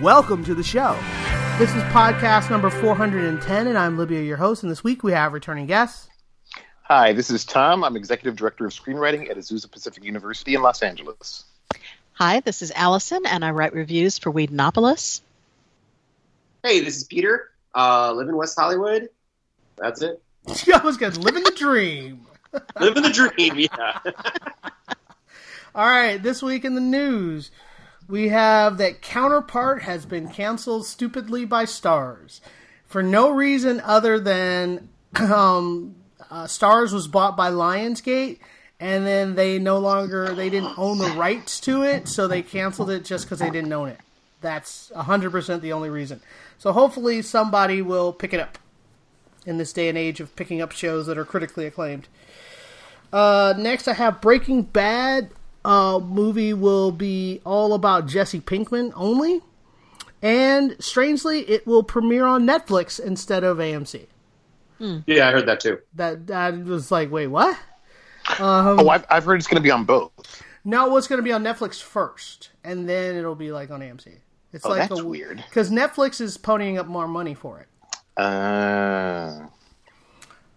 Welcome to the show. This is podcast number 410, and I'm Libya, your host. And this week we have returning guests. Hi, this is Tom. I'm Executive Director of Screenwriting at Azusa Pacific University in Los Angeles. Hi, this is Allison, and I write reviews for Whedonopolis. Hey, this is Peter. Uh, live in West Hollywood. That's it. I was going Living the dream. Living the dream. Yeah. All right, this week in the news, we have that Counterpart has been canceled stupidly by Starz for no reason other than um, uh, Starz was bought by Lionsgate, and then they no longer they didn't own the rights to it, so they canceled it just because they didn't own it. That's hundred percent the only reason. So hopefully somebody will pick it up in this day and age of picking up shows that are critically acclaimed. Uh, next, I have Breaking Bad. Uh, movie will be all about Jesse Pinkman only, and strangely, it will premiere on Netflix instead of AMC. yeah, I heard that too. That that was like, wait, what? oh, I've, I've heard it's going to be on both. No, it's going to be on Netflix first, and then it'll be like on AMC. It's Oh, like that's weird. because Netflix is ponying up more money for it. Uh,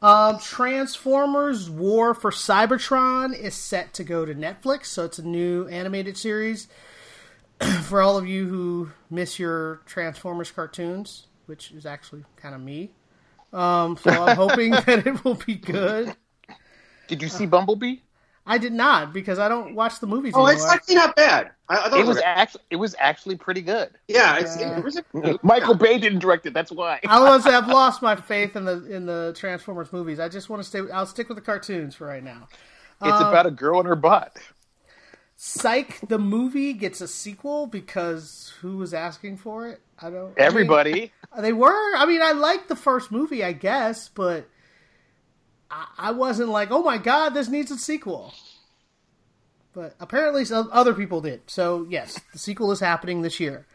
Um, Transformers War for Cybertron is set to go to Netflix, so it's a new animated series for all of you who miss your Transformers cartoons, which is actually kind of me. Um, so I'm hoping that it will be good. did you see Bumblebee? I did not because I don't watch the movies Oh, anymore. it's actually not bad. I, I thought It was okay. actually it was actually pretty good. yeah. It's, it was Michael Bay didn't direct it. That's why. I was say I've lost my faith in the in the Transformers movies. I just want to stay. I'll stick with the cartoons for right now. It's um, about a girl and her butt. Psych the movie gets a sequel because who was asking for it? I don't. I mean, Everybody. they were. I mean, I liked the first movie, I guess, but I, I wasn't like, oh my god, this needs a sequel. But apparently, some other people did. So yes, the sequel is happening this year.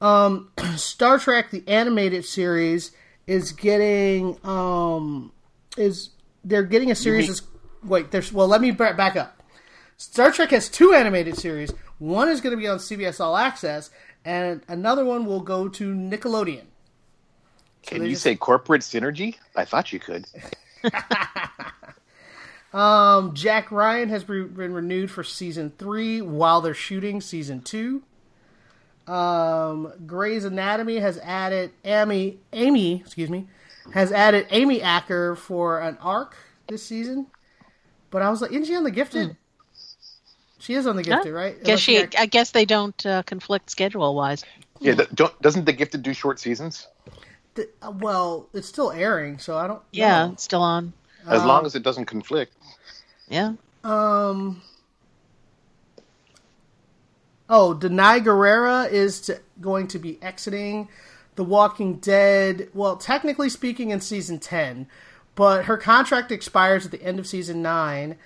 Um, Star Trek: The Animated Series is getting um is they're getting a series. That's, wait, there's well, let me back up. Star Trek has two animated series. One is going to be on CBS All Access, and another one will go to Nickelodeon. Can you just- say corporate synergy? I thought you could. Um, Jack Ryan has re- been renewed for season three while they're shooting season two. Um, Grey's Anatomy has added Amy, Amy, excuse me, has added Amy Acker for an arc this season. But I was like, isn't she on The Gifted? She is on The Gifted, right? Guess Unless she, I guess they don't uh, conflict schedule wise. Yeah, th- don't, doesn't The Gifted do short seasons? Th- well, it's still airing, so I don't. Yeah, know. it's still on. As long as it doesn't conflict. Yeah. Um. Oh, Danai Gurira is to, going to be exiting The Walking Dead. Well, technically speaking, in season ten, but her contract expires at the end of season nine.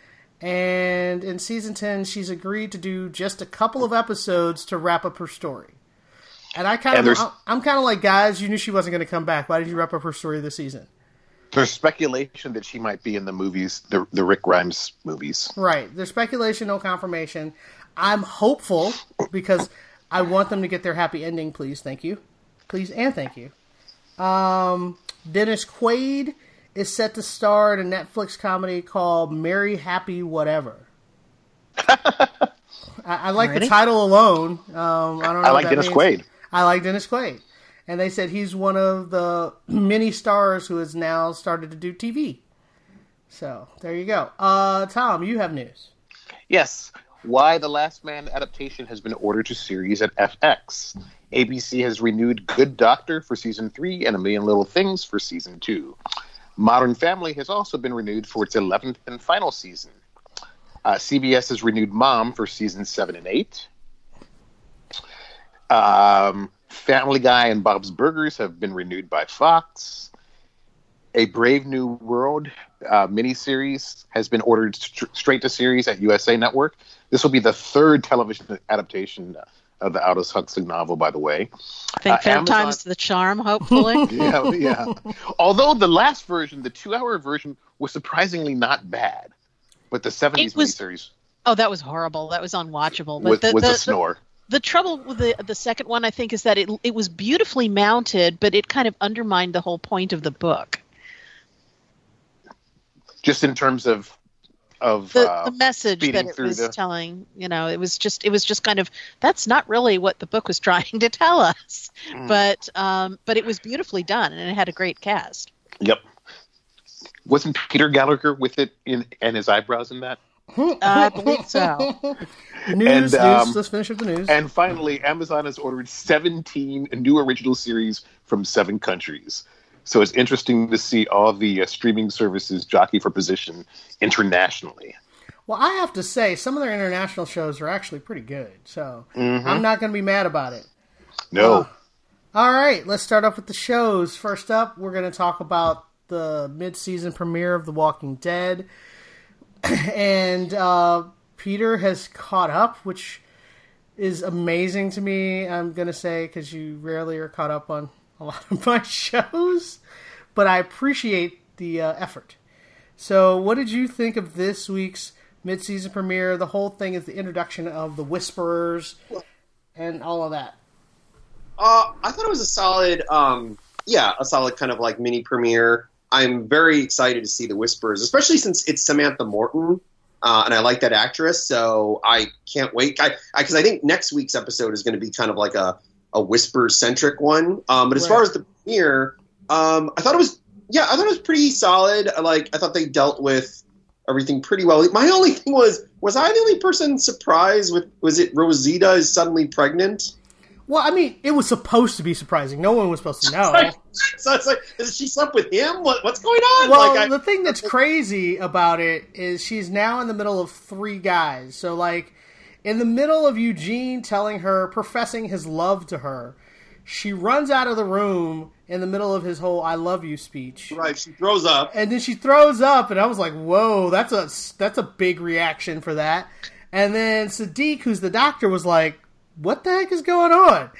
And in season ten, she's agreed to do just a couple of episodes to wrap up her story. And I kind of, I'm kind of like, guys, you knew she wasn't going to come back. Why did you wrap up her story this season? There's speculation that she might be in the movies, the the Rick Grimes movies. Right. There's speculation, no confirmation. I'm hopeful because I want them to get their happy ending, please. Thank you. Please and thank you. Um, Dennis Quaid is set to star in a Netflix comedy called Merry Happy Whatever. I, I like the title alone. Um, I don't know. I like Dennis means. Quaid. I like Dennis Quaid. And they said he's one of the many stars who has now started to do TV. So there you go. Uh, Tom, you have news. Yes. Y the Last Man adaptation has been ordered to series at FX. ABC has renewed Good Doctor for season three and A Million Little Things for season two. Modern Family has also been renewed for its 11th and final season. Uh, CBS has renewed Mom for season seven and eight. Um, Family Guy and Bob's Burgers have been renewed by Fox. A Brave New World uh, miniseries has been ordered st- straight to series at USA Network. This will be the third television adaptation of the Aldous Huxley novel, by the way. I think Uh, Amazon- time's the charm, hopefully. Yeah, yeah. Although the last version, the two-hour version, was surprisingly not bad, but the '70s It was- miniseries oh, that was horrible. That was unwatchable. But was, the, the, a snore. The, trouble with the the second one, I think, is that it it was beautifully mounted, but it kind of undermined the whole point of the book. Just in terms of of the, uh, the message that it was the- telling you know it was just it was just kind of that's not really what the book was trying to tell us Mm. but um but it was beautifully done and it had a great cast Yep. Wasn't Peter Gallagher with it in and his eyebrows in that? i believe so News, And, um, news. Let's finish with the news. And finally, Amazon has ordered 17 new original series from seven countries. So it's interesting to see all the uh, streaming services jockey for position internationally. Well, I have to say, some of their international shows are actually pretty good. So Mm-hmm. I'm not going to be mad about it. No, Oh. All right, let's start off with the shows. First up, we're going to talk about the mid-season premiere of The Walking Dead, and uh, Peter has caught up, which is amazing to me. I'm to say because you rarely are caught up on a lot of my shows, but I appreciate the uh, effort. So, what did you think of this week's mid-season premiere? The whole thing is the introduction of the Whisperers and all of that. Uh, I thought it was a solid, um, yeah, a solid kind of like mini premiere. I'm very excited to see the Whispers, especially since it's Samantha Morton, uh, and I like that actress. So I can't wait. I because I, think next week's episode is going to be kind of like a a Whisper centric one. Um, but as Right. far as the premiere, um, I thought it was yeah, I thought it was pretty solid. Like I thought they dealt with everything pretty well. My only thing was was I the only person surprised with was it Rosita is suddenly pregnant? Well, I mean, it was supposed to be surprising. No one was supposed to know. So it's like, is she slept with him? What, what's going on? Well, like, I, the thing that's crazy about it is she's now in the middle of three guys. So, like, in the middle of Eugene telling her, professing his love to her, she runs out of the room in the middle of his whole "I love you" speech, right, she throws up. and then she throws up, and I was like, "Whoa, that's a that's a big reaction for that." And then Siddiq, who's the doctor, was like, "What the heck is going on?"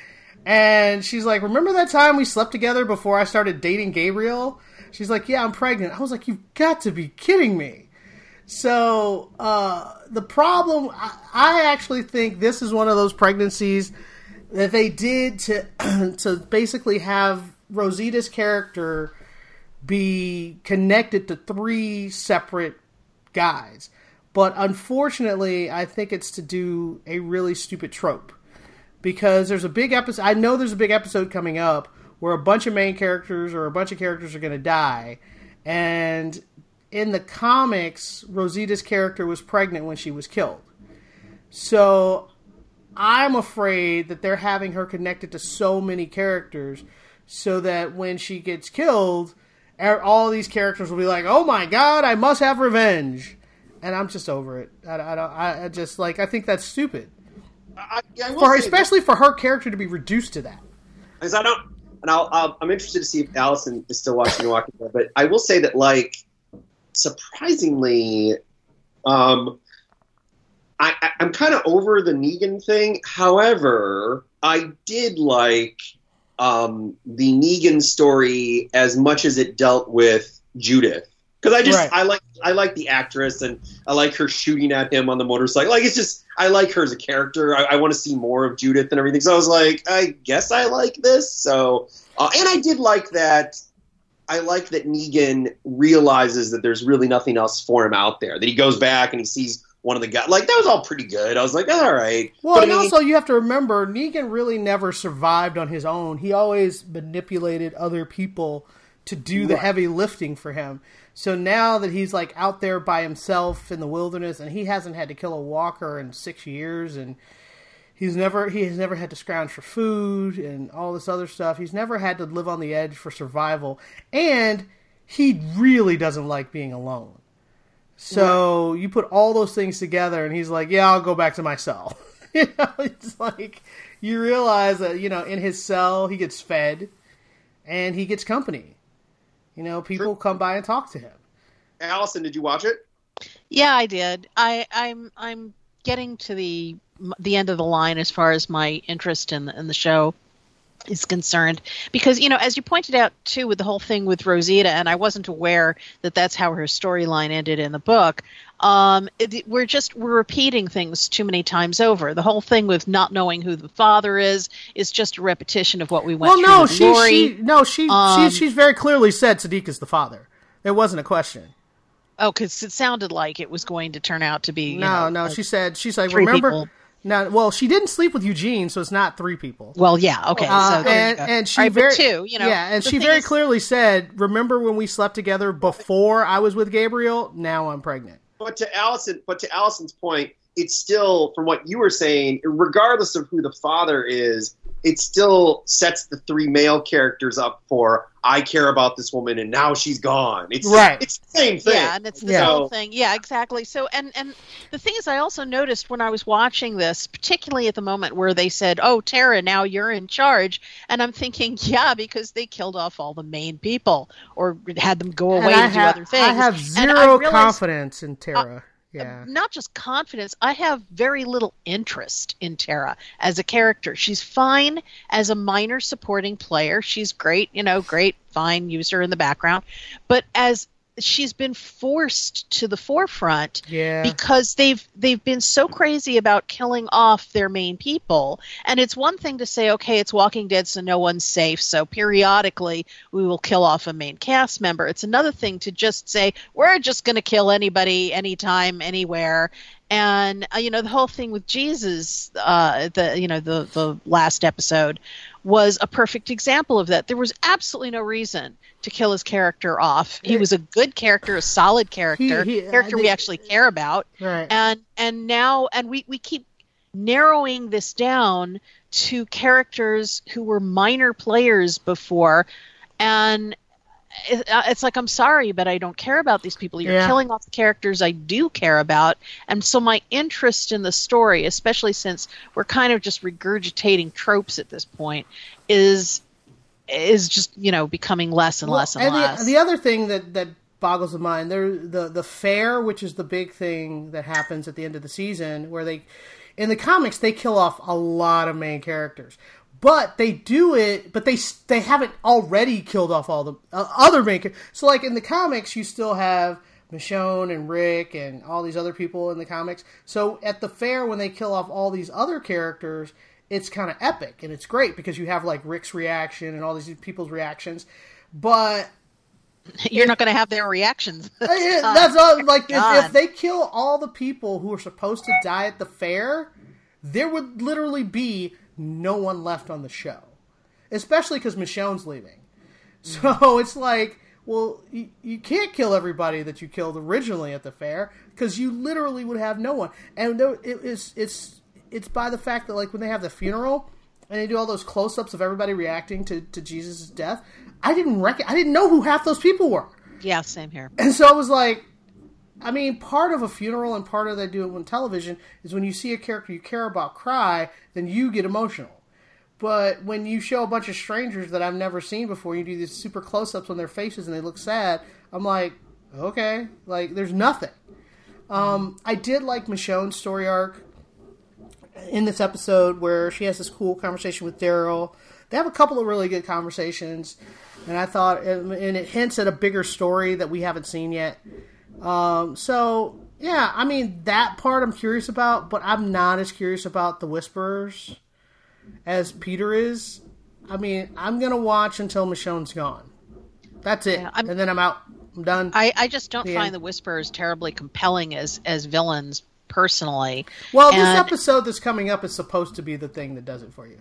And she's like, "Remember that time we slept together before I started dating Gabriel?" She's like, "Yeah, I'm pregnant." I was like, "You've got to be kidding me." So uh, the problem, I, I actually think this is one of those pregnancies that they did to to basically have Rosita's character be connected to three separate guys. But unfortunately, I think it's to do a really stupid trope because there's a big episode. I know there's a big episode coming up where a bunch of main characters or a bunch of characters are going to die, and in the comics, Rosita's character was pregnant when she was killed. So I'm afraid that they're having her connected to so many characters so that when she gets killed, er- all these characters will be like, "Oh my god, I must have revenge," and I'm just over it. I, I don't. I, I just like. I think that's stupid, I, I for especially for her character to be reduced to that. because I don't, and I'll, I'll, I'm interested to see if Allison is still watching Walking Dead. But I will say that, like, surprisingly, um, I, I, I'm kind of over the Negan thing. However, I did like um, the Negan story as much as it dealt with Judith. Because I just Right. I like I like the actress and I like her shooting at him on the motorcycle. Like it's just I like her as a character. I, I want to see more of Judith and everything. So I was like, I guess I like this. So uh, and I did like that. I like that Negan realizes that there's really nothing else for him out there. That he goes back and he sees one of the guys. Like that was all pretty good. I was like, all right. Well, But I and mean- also you have to remember, Negan really never survived on his own. He always manipulated other people to do the heavy lifting for him. So now that he's like out there by himself in the wilderness, and he hasn't had to kill a walker in six years, and he's never he has never had to scrounge for food and all this other stuff. He's never had to live on the edge for survival, and he really doesn't like being alone. So you put all those things together, and he's like, "Yeah, I'll go back to my cell." you know, it's like you realize that you know in his cell he gets fed, and he gets company. You know, people come by and talk to him. Allison, did you watch it? Yeah, I did. I, I'm I'm getting to the the end of the line as far as my interest in the, in the show is concerned because you know as you pointed out too with the whole thing with Rosita and I wasn't aware that that's how her storyline ended in the book um, it, we're just we're repeating things too many times over the whole thing with not knowing who the father is is just a repetition of what we went Well, through no, she, she no she, Um, she she's very clearly said Siddiq is the father. It wasn't a question. oh because it sounded like it was going to turn out to be you No, know, no, like- she said she's like remember. people. No, well, she didn't sleep with Eugene, so it's not three people. well yeah okay Uh, so and and she right, very two you know yeah, and she very is- clearly said, "Remember when we slept together before I was with Gabriel? Now I'm pregnant." But to Allison, but to Allison's point, it's still from what you were saying, regardless of who the father is, it still sets the three male characters up for I care about this woman and now she's gone. It's Right. It's the same thing. Yeah, and it's the Yeah. whole thing. Yeah, exactly. So, and and the thing is, I also noticed when I was watching this, particularly at the moment where they said, "Oh, Tara, now you're in charge," and I'm thinking, yeah, because they killed off all the main people or had them go And away I, to do ha- other things. I have And I zero realized- confidence in Tara. Uh, yeah, not just confidence i have very little interest in tara as a character. She's fine as a minor supporting player. She's great you know great fine user in the background. But as she's been forced to the forefront yeah. because they've they've been so crazy about killing off their main people. And it's one thing to say okay it's walking dead so no one's safe so periodically we will kill off a main cast member. It's another thing to just say we're just going to kill anybody anytime anywhere. And uh, you know the whole thing with jesus uh, the you know the the last episode was a perfect example of that. There was absolutely no reason to kill his character off. He was a good character a solid character he- character I we actually care about. Right. and and now and we we keep narrowing this down to characters who were minor players before. And Uh, it's like I'm sorry, but I don't care about these people. You're Yeah. killing off the characters I do care about, and so my interest in the story, especially since we're kind of just regurgitating tropes at this point, is is just you know becoming less and less and, and less. The, the other thing that that boggles the mind there the the fair which is the big thing that happens at the end of the season where they in the comics they kill off a lot of main characters but they do it but they they haven't already killed off all the uh, other main so like in the comics you still have Michonne and Rick and all these other people in the comics so at the fair when they kill off all these other characters it's kind of epic and it's great because you have like Rick's reaction and all these people's reactions but You're not going to have their reactions. Uh, that's all, like if, if they kill all the people who are supposed to die at the fair, there would literally be no one left on the show, especially because Michonne's leaving. Mm. So it's like, well, you, you can't kill everybody that you killed originally at the fair because you literally would have no one. And it is it's it's by the fact that like when they have the funeral and they do all those close ups of everybody reacting to to Jesus' death, I didn't rec- I didn't know who half those people were. yeah, same here. And so I was like, I mean, part of a funeral and part of they do it on television is when you see a character you care about cry, then you get emotional. But when you show a bunch of strangers that I've never seen before, you do these super close ups on their faces and they look sad, I'm like, okay, like there's nothing. Um, I did like Michonne's story arc in this episode where she has this cool conversation with Daryl. They have a couple of really good conversations, and I thought, and it hints at a bigger story that we haven't seen yet. Um, so yeah, I mean that part I'm curious about, but I'm not as curious about the Whisperers as Peter is. I mean, I'm gonna watch until Michonne's gone. That's it, Yeah, and then I'm out. I'm done. I, I just don't Yeah. find the Whisperers terribly compelling as as villains personally. well, this episode that's coming up is supposed to be the thing that does it for you.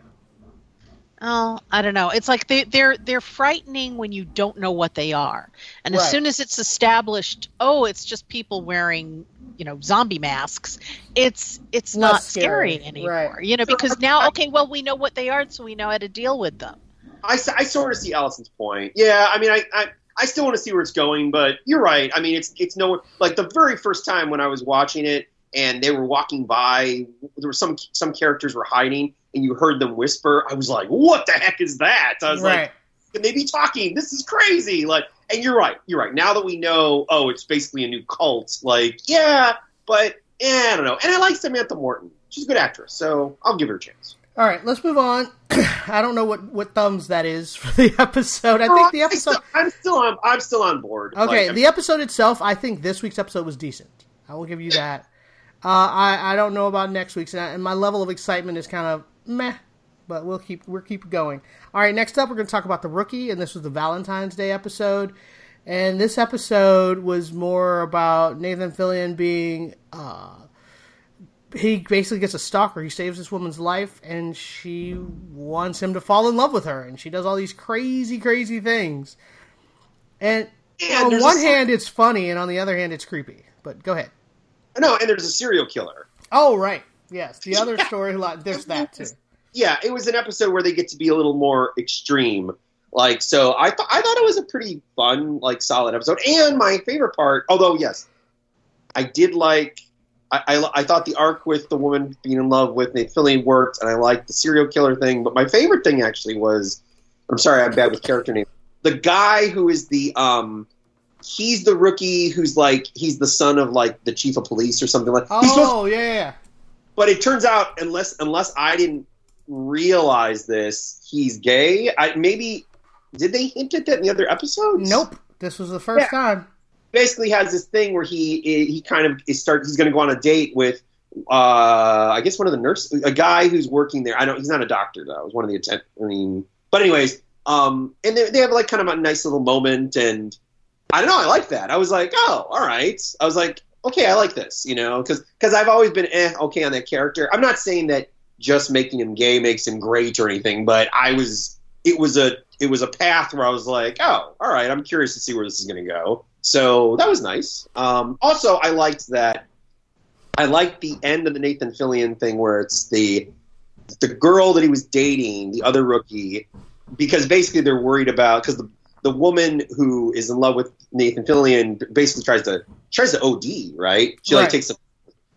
Oh, I don't know. It's like they, they're they're frightening when you don't know what they are, and as soon as it's established, oh, it's just people wearing you know zombie masks. It's it's Less not scary, scary, anymore. right. You know because now okay, well we know what they are, so we know how to deal with them. I, I sort of see Allison's point. Yeah, I mean, I, I, I still want to see where it's going, but you're right. I mean, it's it's no like the very first time when I was watching it, and they were walking by. There were some some characters were hiding, and you heard them whisper. I was like, "What the heck is that?" I was like, can they be talking? This is crazy. Like, and you're right. You're right. Now that we know, oh, it's basically a new cult. Like, yeah, but eh, I don't know. And I like Samantha Morton. She's a good actress, so I'll give her a chance. All right, let's move on. I don't know what, what thumbs that is for the episode. I think the episode. I'm still on. I'm still on board. Okay, Like, the episode itself, I think this week's episode was decent. I will give you that. Uh, I I don't know about next week's, and, I- and my level of excitement is kind of meh. But we'll keep we'll keep going. All right, next up we're going to talk about the rookie, and this was the Valentine's Day episode. And this episode was more about Nathan Fillion being uh, he basically gets a stalker. He saves this woman's life, and she wants him to fall in love with her, and she does all these crazy, crazy things. And Yeah, on one hand, it's funny, and on the other hand, it's creepy. But go ahead. no, and there's a serial killer. Oh, right. Yes, the other storyline. There's that too. Yeah, it was an episode where they get to be a little more extreme. Like, so I thought I thought it was a pretty fun, like, solid episode. And my favorite part, although yes, I did like. I, I, I thought the arc with the woman being in love with Nate Fillion worked, and I liked the serial killer thing. But my favorite thing actually was, I'm sorry, I'm bad with character names. The guy who is the um, he's the rookie who's like he's the son of like the chief of police or something like. He's supposed Oh, yeah, yeah, yeah. But it turns out unless unless I didn't realize this, he's gay. I maybe did they hint at that in the other episodes? Nope. This was the first Yeah. time. Basically, has this thing where he he kind of is start. He's going to go on a date with. Uh, I guess one of the nurses, a guy who's working there. I don't. He's not a doctor though. He's one of the attend. I mean, but anyways, um, and they, they have like kind of a nice little moment, and I don't know. I like that. I was like, oh, all right. I was like, okay, I like this, you know, because because I've always been eh, okay on that character. I'm not saying that just making him gay makes him great or anything, but I was it was a it was a path where I was like, oh, all right, I'm curious to see where this is going to go. So that was nice. Um, also, I liked that. I liked the end of the Nathan Fillion thing where it's the the girl that he was dating, the other rookie, because basically they're worried about because the the woman who is in love with Nathan Fillion basically tries to tries to OD, right? She like takes a,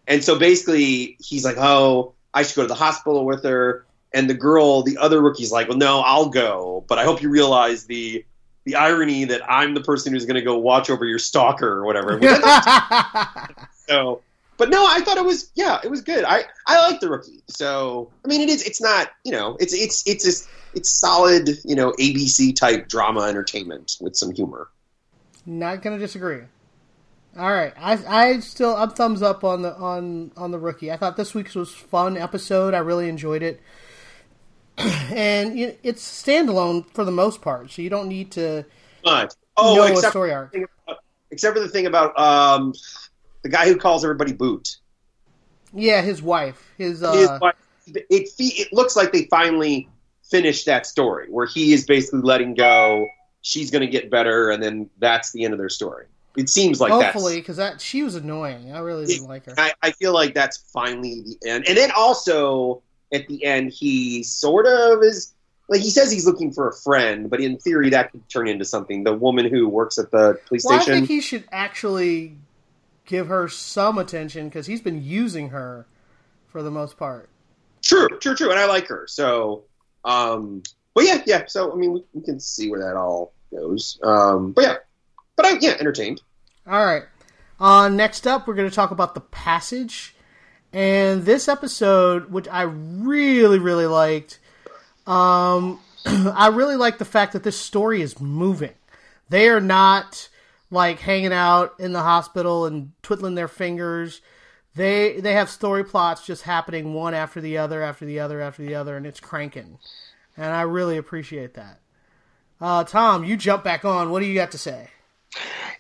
and so basically he's like, oh, I should go to the hospital with her, and the girl, the other rookie's like, well, no, I'll go, but I hope you realize the the irony that I'm the person who's going to go watch over your stalker or whatever. Which I thought so, but no, I thought it was yeah, it was good. I I like the rookie. So I mean, it is. It's not you know, it's it's it's just it's solid you know ABC type drama entertainment with some humor. Not gonna disagree. All right, I I still I'm thumbs up on the on on the rookie. I thought this week's was fun episode. I really enjoyed it, and you it's standalone for the most part, so you don't need to oh, know a story arc. except for the thing about um the guy who calls everybody boot. Yeah, his wife, his uh, His wife- it fe- it looks like they finally finished that story where he is basically letting go. She's going to get better, and then that's the end of their story. It seems like hopefully because that she was annoying. I really didn't like her. I, I feel like that's finally the end. And then also at the end, he sort of is like he says he's looking for a friend, but in theory that could turn into something. The woman who works at the police Well, I think he should actually give her some attention because he's been using her for the most part. True, true, true. And I like her. So, um, but yeah, yeah. So I mean, we, we can see where that all goes. Um, but yeah, but I yeah, entertained. All right. Uh, next up, we're going to talk about the passage, and this episode, which I really, really liked. Um, I really like the fact that this story is moving. They are not like hanging out in the hospital and twiddling their fingers. They they have story plots just happening one after the other, after the other, after the other, and it's cranking. And I really appreciate that. Uh, Tom, you jump back on. What do you got to say?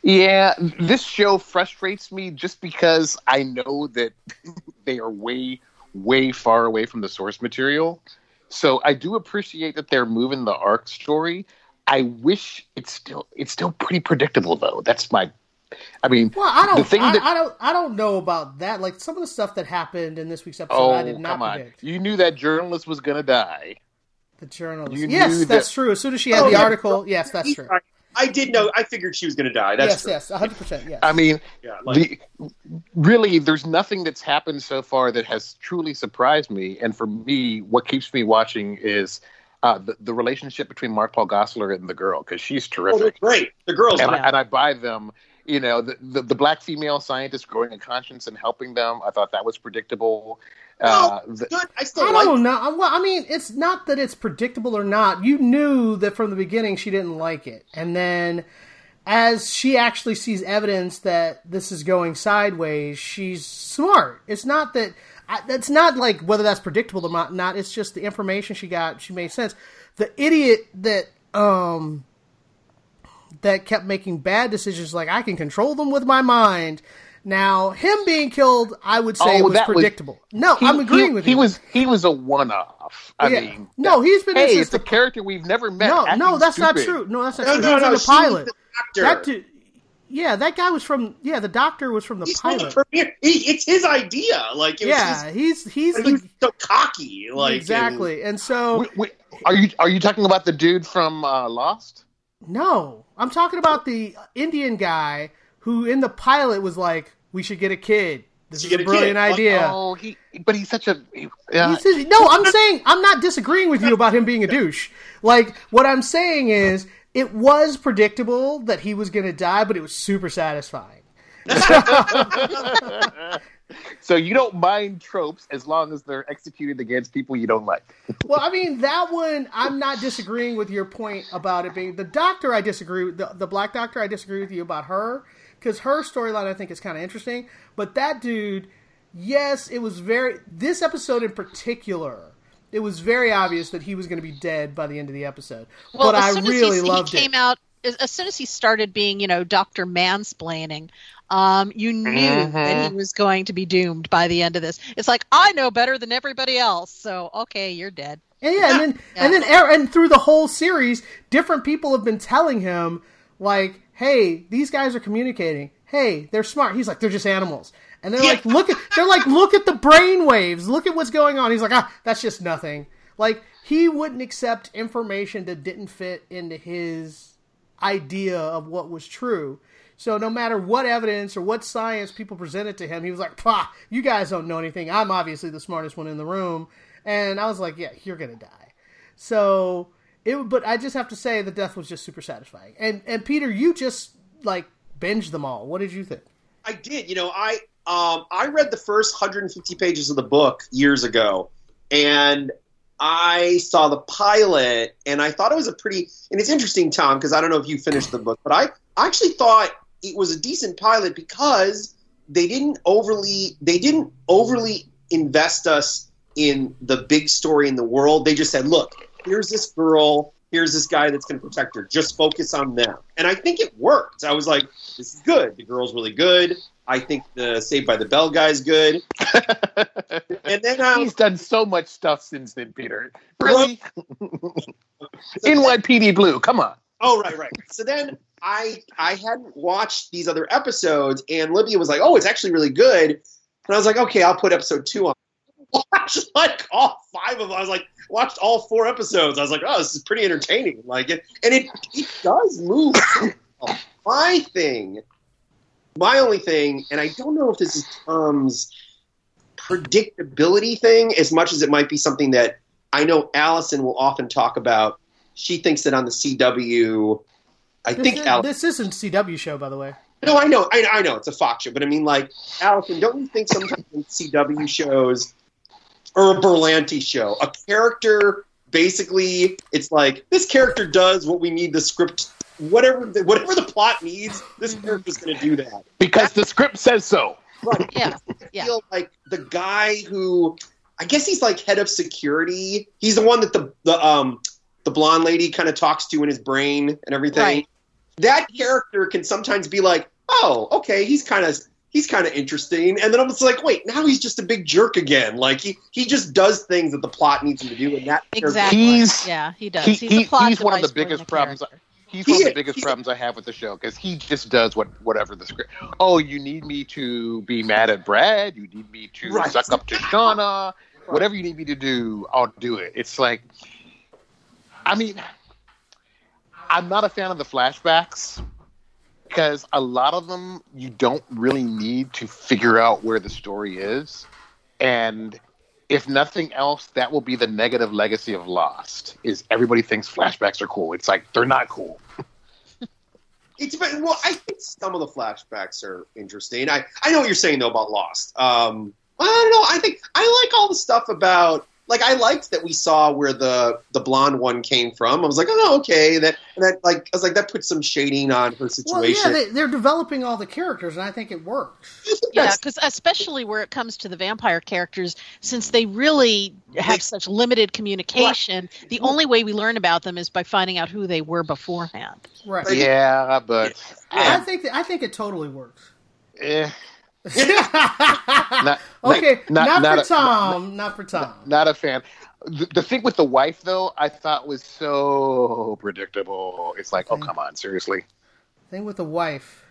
Yeah, this show frustrates me just because I know that they are way, way far away from the source material. So I do appreciate that they're moving the arc story. I wish it's still it's still pretty predictable though. That's my I mean Well, I don't. thing I, that I don't. I don't know about that. Like some of the stuff that happened in this week's episode, Oh, I did not come on. predict. You knew that journalist was gonna die. The journalist. You yes, that's that- true. As soon as she had Oh, the yeah. article, yes, that's true. Right. I did know. I figured she was going to die. That's yes, true. yes, hundred percent. Yes. I mean, Yeah, like, the really there's nothing that's happened so far that has truly surprised me and for me what keeps me watching is uh, the, the relationship between mark paul gosselaar and the girl because she's oh, terrific great. The girls. and, great. I, and i buy them you know the, the, the black female scientist growing a conscience and helping them i thought that was predictable uh, the- Good. I still I like. don't know. Well, I mean, it's not that it's predictable or not. You knew that from the beginning she didn't like it, and then as she actually sees evidence that this is going sideways, she's smart. It's not that. I- That's not like whether that's predictable or not. Not. It's just the information she got. She made sense. The idiot that um that kept making bad decisions, like I can control them with my mind. Now, him being killed, I would say Oh, was that was- predictable. no, he- I'm agreeing he, with he you. was he was a one-off i Yeah. mean no, he's been hey it's the a character we've never met no, no, that's not true. No, that's not No, true. no, he was no. the pilot. the. That dude, yeah, that guy was from. Yeah, the doctor was from the He's pilot. the premiere. He, it's his idea. Like, it was yeah, he's he's his, the, he's so cocky. Like, exactly. And so Wait, wait, are you are you talking about the dude from uh, lost no, I'm talking about the Indian guy who in the pilot was like, "We should get a kid. This is a brilliant kid." Idea." oh he but he's such a he- uh, He's- no, I'm saying I'm not disagreeing with you about him being a douche. Like what I'm saying is, it was predictable that he was going to die, but it was super satisfying. So you don't mind tropes as long as they're executed against people you don't like. Well, I mean that one. I'm not disagreeing with your point about it being the doctor. I disagree with the, the black doctor. I disagree with you about her because her storyline I think is kind of interesting. But that dude, yes, it was very. This episode in particular, it was very obvious that he was going to be dead by the end of the episode. Well, but as I soon really as he, loved he came it. out, as, as soon as he started being, you know, Doctor Mansplaining, um, you knew Mm-hmm. that he was going to be doomed by the end of this. It's like I know better than everybody else, so okay, you're dead. And yeah, and then and then er- and through the whole series, different people have been telling him like, "Hey, these guys are communicating. Hey, they're smart." He's like, "They're just animals." And they're like, "Look at they're like, look at the brain waves. Look at what's going on." He's like, "Ah, that's just nothing." Like he wouldn't accept information that didn't fit into his idea of what was true. So no matter what evidence or what science people presented to him, he was like, "Pah, you guys don't know anything. I'm obviously the smartest one in the room." And I was like, "Yeah, you're gonna die." So it, but I just have to say the death was just super satisfying. And and Peter, you just like binged them all. What did you think? I did. You know, I um, I read the first 150 pages of the book years ago, and I saw the pilot, and I thought it was a pretty. And it's interesting, Tom, because I don't know if you finished the book, but I actually thought it was a decent pilot because they didn't overly they didn't overly invest us in the big story in the world. They just said, "Look, here's this girl." Here's this guy that's going to protect her. Just focus on them. And I think it worked. I was like, this is good. The girl's really good. I think the Saved by the Bell guy's good. and then um, He's done so much stuff since then, Peter. Really? NYPD Blue, come on. oh right, right. So then I I hadn't watched these other episodes, and Libya was like, "Oh, it's actually really good." And I was like, "Okay, I'll put episode two on." Watched like all five of them. I was like, watched all four episodes. I was like, "Oh, this is pretty entertaining." Like it, and it it does move. my thing, my only thing, and I don't know if this is Tom's predictability thing as much as it might be something that I know Allison will often talk about. She thinks that on the CW, I This, think is, Al- this isn't CW show, by the way. no, I know, I, I know it's a Fox show, but I mean, like Allison, don't you think sometimes in CW shows or a Berlanti show, a character basically it's like this character does what we need the script, whatever the, whatever the plot needs, this character's going to do that. Because the script says so. Right. Yeah, I yeah. feel like the guy who I guess he's like head of security. He's the one that the the um the blonde lady kind of talks to in his brain and everything. Right. That character can sometimes be like, oh, okay, he's kind of he's kind of interesting, and then I'm just like, wait, now he's just a big jerk again. Like he he just does things that the plot needs him to do, and that character- Exactly. He's- yeah, he does. he- he's he- a plot he's one of the biggest the problems- character. He's He one of the biggest He's- problems I have with the show because he just does what whatever the script. Oh, you need me to be mad at Brad. You need me to Right. suck up to Shauna. Whatever you need me to do, I'll do it. It's like, I mean, I'm not a fan of the flashbacks because a lot of them you don't really need to figure out where the story is, and if nothing else, that will be the negative legacy of Lost. Is everybody thinks flashbacks are cool? It's like they're not cool. It's well, I think some of the flashbacks are interesting. I, I know what you're saying though about Lost. Um, I don't know. I think I like all the stuff about like I liked that we saw where the the blonde one came from. I was like, oh, okay. That and that like I was like that puts some shading on her situation. Well, situation. yeah, they, they're developing all the characters, and I think it works. Yeah, because especially where it comes to the vampire characters, since they really have such limited communication, the only way we learn about them is by finding out who they were beforehand. Right. Yeah, but I think that, I think it totally works. eh, not, okay, not, not- not for a- Tom. Not, for Tom. not a fan. The, the thing with the wife, though, I thought was so predictable. It's like, oh come on, seriously. Thing with the wife.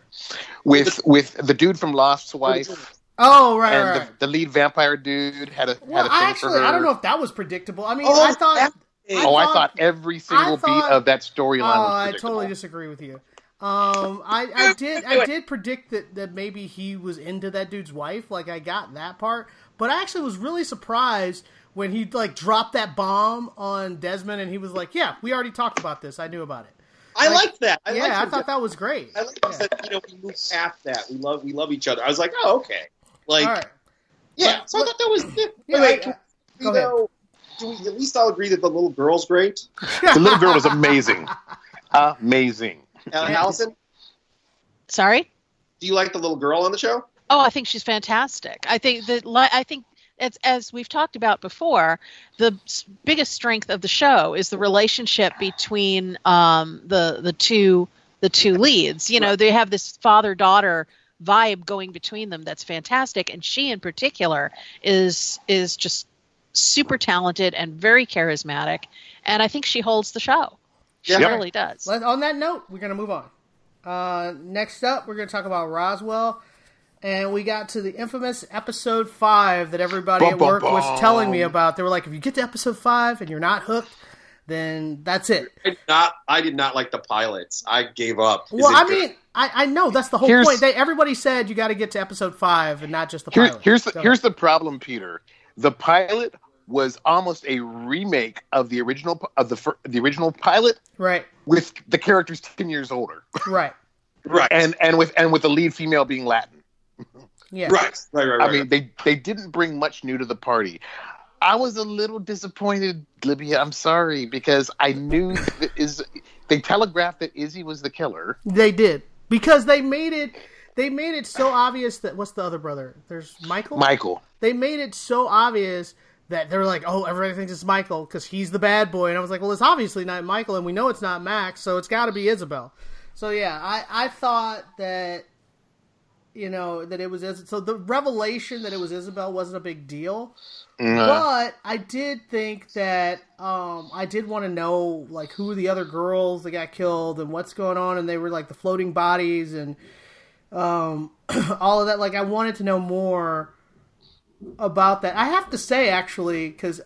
With with the dude from Lost's wife Oh, right, and right. the, right. the lead vampire dude had a well, had a thing actually, for her. I don't know if that was predictable. I mean, Oh, I thought. that- I oh, I thought- thought every single thought- beat of that storyline Oh, was I totally disagree with you. Um, I, I did I did predict that, that maybe he was into that dude's wife. Like I got that part, but I actually was really surprised when he like dropped that bomb on Desmond, and he was like, "Yeah, we already talked about this. I knew about it." I like- liked that. I yeah, liked I thought that was great. I like Yeah. that. You know, we moved past that. We love we love each other. I was like, oh, okay. Like, All right. yeah. So I thought that was. Yeah, Yeah, but wait, I- go you ahead. know, do we at least all agree that the little girl's great? The little girl was amazing, amazing. Allison, Sorry? do you like the little girl on the show? Oh, I think she's fantastic. I think that I think it's as we've talked about before, the biggest strength of the show is the relationship between um, the the two the two leads. You know, they have this father daughter vibe going between them that's fantastic, and she in particular is is just super talented and very charismatic, and I think she holds the show. She Yeah. really does. Let, on that note, we're going to move on. Uh, next up, we're going to talk about Roswell. And we got to the infamous episode five that everybody Bum, at bum, work was bum. telling me about. They were like, if you get to episode five and you're not hooked, then that's it. I did not. I did not like the pilots. I gave up. Is Well, I good? mean, I, I know that's the whole Here's- point. They, everybody said you got to get to episode five and not just the Here, pilot. here's the Go here's the problem, Peter. The pilot was almost a remake of the original of the the original pilot right, with the characters ten years older, right, right, and and with and with the lead female being Latin. yeah, right, right, right, right. I mean, they they didn't bring much new to the party. I was a little disappointed, Libya. I'm sorry because I knew that is they telegraphed that Izzy was the killer. They did because they made it. They made it so obvious that what's the other brother? There's Michael. Michael. they made it so obvious that they're like, oh, everybody thinks it's Michael because he's the bad boy, and I was like, well, it's obviously not Michael, and we know it's not Max, so it's got to be Isabel. So yeah, I I thought that you know that it was so the revelation that it was Isabel wasn't a big deal, but I did think that um I did want to know like who are the other girls that got killed and what's going on, and they were like the floating bodies and um all of that. Like I wanted to know more about that. I have to say, actually, because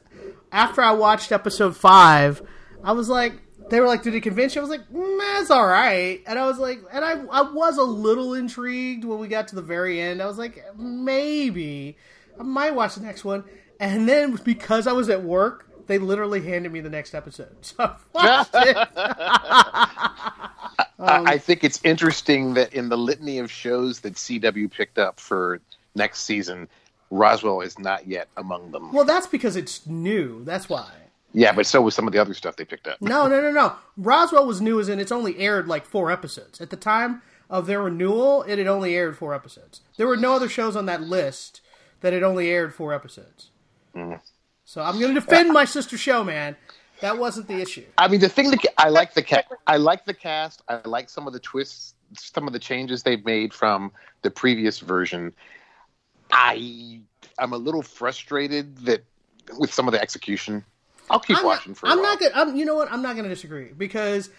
after I watched episode five, I was like, they were like, "Did it convince you?" I was like, mm, "That's all right," and I was like, and I I was a little intrigued when we got to the very end. I was like, maybe I might watch the next one, and then because I was at work. They literally handed me the next episode, so I watched it. I, I think it's interesting that in the litany of shows that CW picked up for next season, Roswell is not yet among them. Well, that's because it's new. That's why. Yeah, but so was some of the other stuff they picked up. No, no, no, no. Roswell was new as in it's only aired like four episodes. At the time of their renewal, it had only aired four episodes. There were no other shows on that list that had only aired four episodes. Mm-hmm. So I'm going to defend my sister show, man. That wasn't the issue. I mean, the thing that I like the ca- I like the cast. I like some of the twists, some of the changes they've made from the previous version. I I'm a little frustrated that with some of the execution. I'll keep I'm watching not, for a I'm while. not gonna. I'm, you know what? I'm not going to disagree because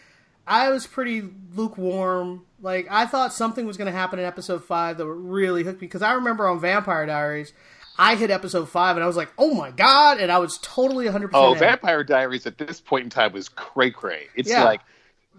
I was pretty lukewarm. Like I thought something was going to happen in episode five that really hooked me because I remember on Vampire Diaries, I hit episode five and I was like, "Oh my god!" and I was totally 100. Oh, percent Vampire Diaries at this point in time was cray cray. It's Yeah. like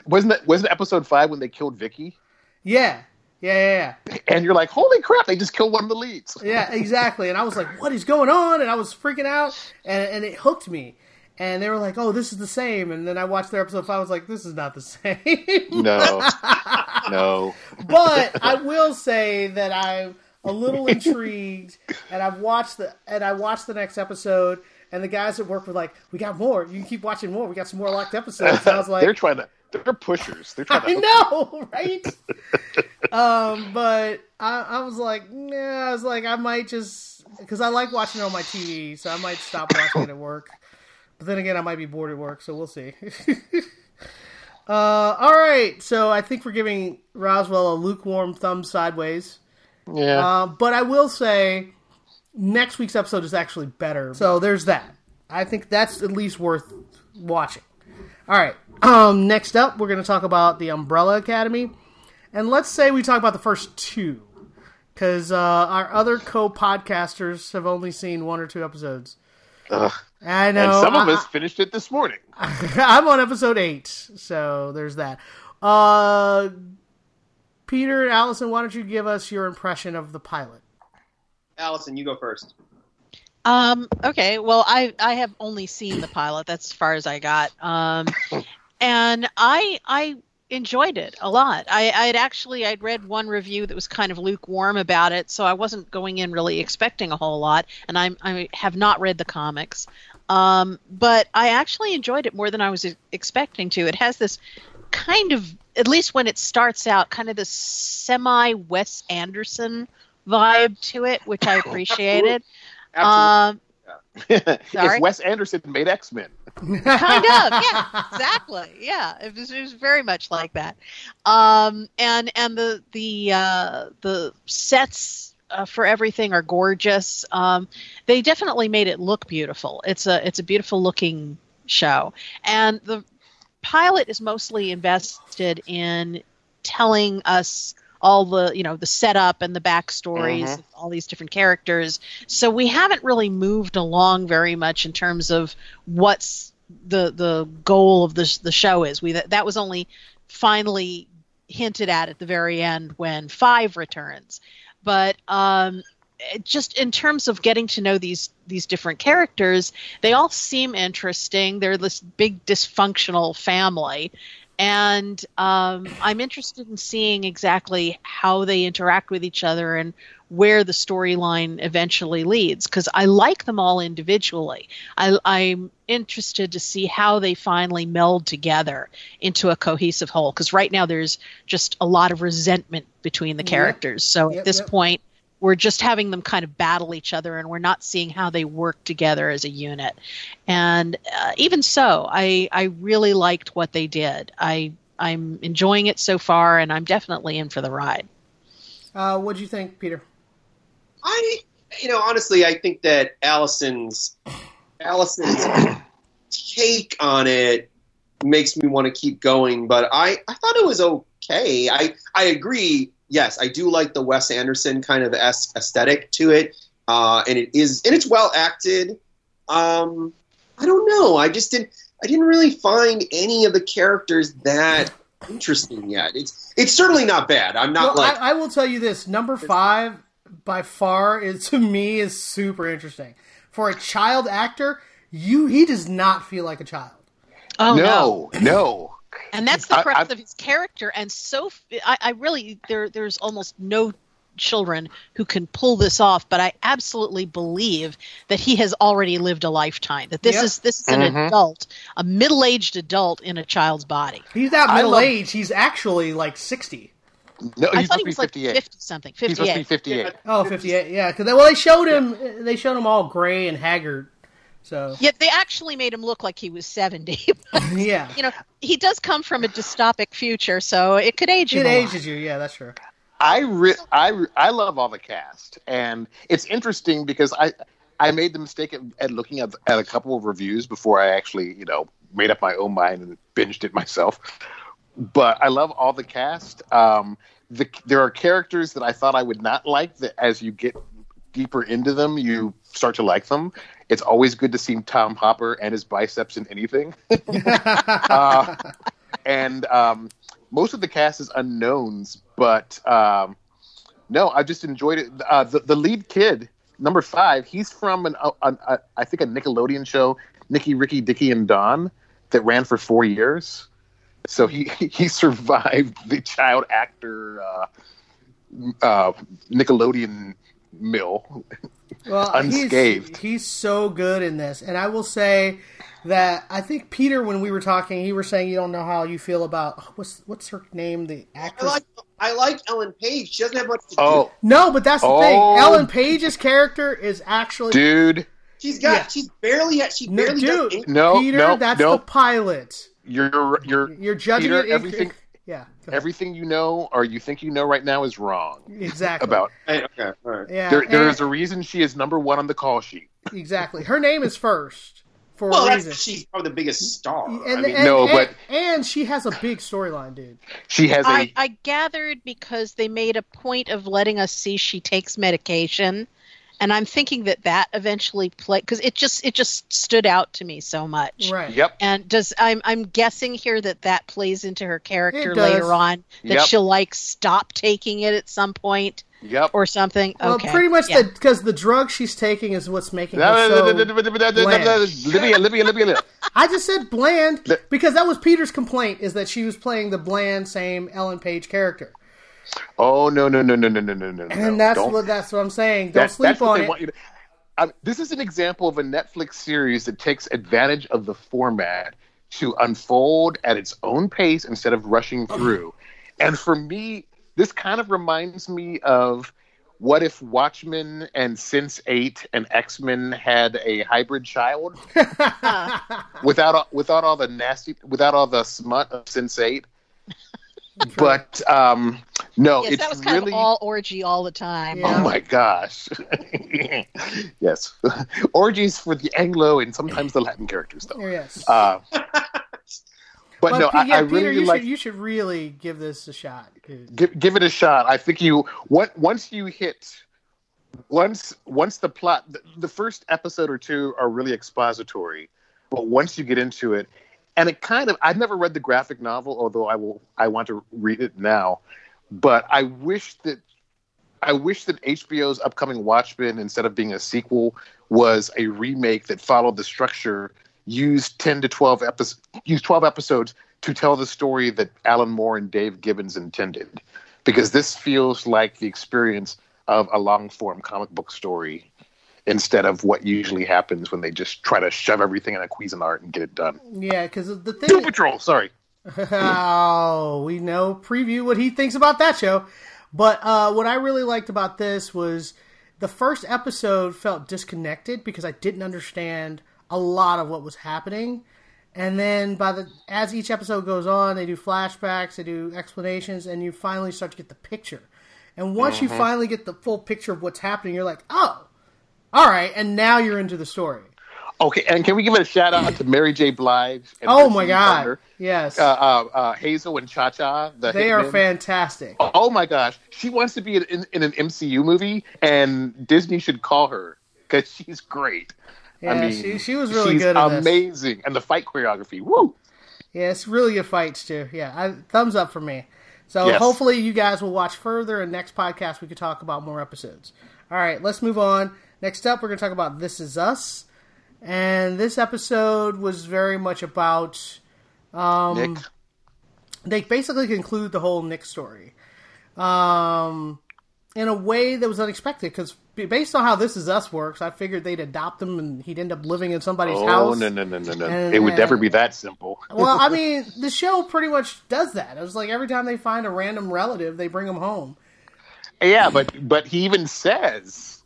wasn't that wasn't it episode five when they killed Vicky? Yeah, yeah, yeah, And you're like, holy crap, they just killed one of the leads. yeah, yeah, exactly. And I was like, "What is going on?" And I was freaking out, and and it hooked me. And they were like, "Oh, this is the same." And then I watched their episode five. I was like, "This is not the same." No, no. but I will say that I'm a little intrigued, and I've watched the and I watched the next episode, and the guys at work were like, "We got more. You can keep watching more. We got some more locked episodes." And I was like, they're trying to. They're pushers. They're trying to. I hook know, right? um, but I, I was like, nah, I was like, I might just because I like watching it on my TV, so I might stop watching it at work. But then again, I might be bored at work, so we'll see. uh, all right, so I think we're giving Roswell a lukewarm thumb sideways. Yeah. Uh, but I will say, next week's episode is actually better. So there's that. I think that's at least worth watching. All right. Um, next up, we're going to talk about the Umbrella Academy, and let's say we talk about the first two, because uh, our other co-podcasters have only seen one or two episodes. Ugh. I know. and some of I- us finished it this morning. I'm on episode eight, so there's that. Uh, Peter and Allison, why don't you give us your impression of the pilot? Allison, you go first. Um, okay, well, I I have only seen the pilot. That's as far as I got. Um, and I I enjoyed it a lot. I I'd actually I'd read one review that was kind of lukewarm about it, so I wasn't going in really expecting a whole lot. And I'm I have not read the comics, um, but I actually enjoyed it more than I was expecting to. It has this kind of at least when it starts out, kind of this semi Wes Anderson vibe to it, which I appreciated. Absolutely. Um, If Wes Anderson made X Men, kind of yeah exactly. Yeah it was, it was very much like that. Um and and the the uh the sets uh, for everything are gorgeous. Um they definitely made it look beautiful. It's a it's a beautiful looking show. And the pilot is mostly invested in telling us all the you know the setup and the backstories Mhm. of all these different characters. So we haven't really moved along very much in terms of what's the the goal of the the show is. We that, that was only finally hinted at at the very end when five returns. But um just in terms of getting to know these these different characters they all seem interesting. They're this big dysfunctional family and um, i'm interested in seeing exactly how they interact with each other and where the storyline eventually leads because i like them all individually I, i'm interested to see how they finally meld together into a cohesive whole because right now there's just a lot of resentment between the Yep. characters so Yep, at this yep. point we're just having them kind of battle each other and we're not seeing how they work together as a unit and uh, even so i i really liked what they did i i'm enjoying it so far and i'm definitely in for the ride Uh, what do you think, Peter? I, you know, honestly, I think that Allison's Allison's take on it makes me want to keep going. But I, I thought it was okay. I, I agree. Yes, I do like the Wes Anderson kind of es- aesthetic to it, uh, and it is, and it's well acted. Um, I don't know. I just didn't. I didn't really find any of the characters that interesting yet. It's, it's certainly not bad. I'm not Well, like. I, I will tell you this: number five, by far, is to me is super interesting. For a child actor, you he does not feel like a child. oh no, no. And that's the I- crux I- of his character and so I really there there's almost no children who can pull this off but i absolutely believe that he has already lived a lifetime that this Yep. is this is an Mhm. adult a middle-aged adult in a child's body He's not I middle-aged He's actually like sixty. No, i he's thought supposed he to be was like 58. 50 something He's supposed to be 58 58. Oh, 58, Yeah, because well, they showed him. They showed him all gray and haggard. So yet they actually made him look like he was 70 yeah, you know he does come from a dystopic future so it could age him it a lot. ages you. Yeah, that's true. I re- I re- I love all the cast, and it's interesting because I I made the mistake at, at looking at, at a couple of reviews before I actually you know made up my own mind and binged it myself. But I love all the cast. Um, the there are characters that I thought I would not like that as you get deeper into them, you start to like them. It's always good to see Tom Hopper and his biceps in anything. uh, and um, most of the cast is unknowns. But um, no, I just enjoyed it. Uh, the, the lead kid, number five, he's from an, uh, an uh, I think a Nickelodeon show, Nicky, Ricky, Dicky, and Dawn, that ran for four years. So he he survived the child actor uh, uh, Nickelodeon mill. well, unscathed. He's, he's so good in this, and I will say that I think Peter, when we were talking, he was saying you don't know how you feel about what's what's her name, the I actress. like I like Ellen Page. She doesn't have much to do. Oh, no, but that's the thing. Oh. Ellen Page's character is actually dude, She's got. Yeah. She's barely. She no, barely. dude. does no, Peter, no, that's no. the pilot. You're you're You're judging Peter, it. in- everything- yeah, everything you know or you think you know right now is wrong exactly about. Hey, okay, all right. Yeah, There, there and- is a reason she is number one on the call sheet. exactly. Her name is first for Well, a that's reason. she's probably the biggest star. And, I mean, and- No, and- but- and she has a big storyline, dude. She has a I, I gathered because they made a point of letting us see she takes medication, and I'm thinking that that eventually play because it just it just stood out to me so much. Right. yep. And does I'm I'm guessing here that that plays into her character later on that Yep. she'll like stop taking it at some point Yep. or something. Well, okay. pretty much Yeah. because the drug she's taking is what's making her so. Libya, Libya, Libya, Libya. I just said bland because that was Peter's complaint is that she was playing the bland same Ellen Page character, Oh no no no no no no no no! and that's Don't- what that's what I'm saying. Don't That's, sleep on it. to. Um, this is an example of a Netflix series that takes advantage of the format to unfold at its own pace instead of rushing through. And for me, this kind of reminds me of what if Watchmen and Sense Eight and X Men had a hybrid child without without all the nasty, without all the smut of Sense Eight. But um, no, yes, it's that was kind really of all orgy all the time. Yeah. Oh my gosh. yes. Orgies for the Anglo and sometimes the Latin characters, though. yes. Uh, but Well, no, Pe- I, yeah, I Peter, really you like. should you should really give this a shot. Give, give it a shot. I think you what once you hit once once the plot the, the first episode or two are really expository, but once you get into it, and it kind of I've never read the graphic novel, although I will I want to read it now, but I wish that I wish that HBO's upcoming Watchmen, instead of being a sequel, was a remake that followed the structure, used ten to twelve episodes, used twelve episodes to tell the story that Alan Moore and Dave Gibbons intended, because this feels like the experience of a long form comic book story instead of what usually happens when they just try to shove everything in a Cuisinart and get it done. Yeah, because the Doom thing. Patrol, sorry. oh, we know preview what he thinks about that show. But uh, what I really liked about this was the first episode felt disconnected because I didn't understand a lot of what was happening. And then by the as each episode goes on, they do flashbacks, they do explanations, and you finally start to get the picture. And once you finally get the full picture of what's happening, you're like, oh, all right. And now you're into the story. Okay, and can we give it a shout out to Mary J. Blige? And Oh my god, yes, Uh, uh, uh, Hazel and Cha Cha. The they are hitmen. fantastic. Oh my gosh, she wants to be in, in, an MCU movie, and Disney should call her because she's great. Yeah, I mean, she she was really good at this. amazing, and the fight choreography, woo! Yeah, it's really good fights too. Yeah, I, thumbs up for me. So Yes. hopefully you guys will watch further, and next podcast we could talk about more episodes. All right, let's move on. Next up, we're going to talk about This Is Us, and this episode was very much about. Um, Nick, They basically conclude the whole Nick story, um, in a way that was unexpected because based on how This Is Us works, I figured they'd adopt him and he'd end up living in somebody's oh house. no no no no no! And, it would uh, never be that simple. well, I mean, the show pretty much does that. It was like every time they find a random relative, they bring them home. yeah, but but he even says.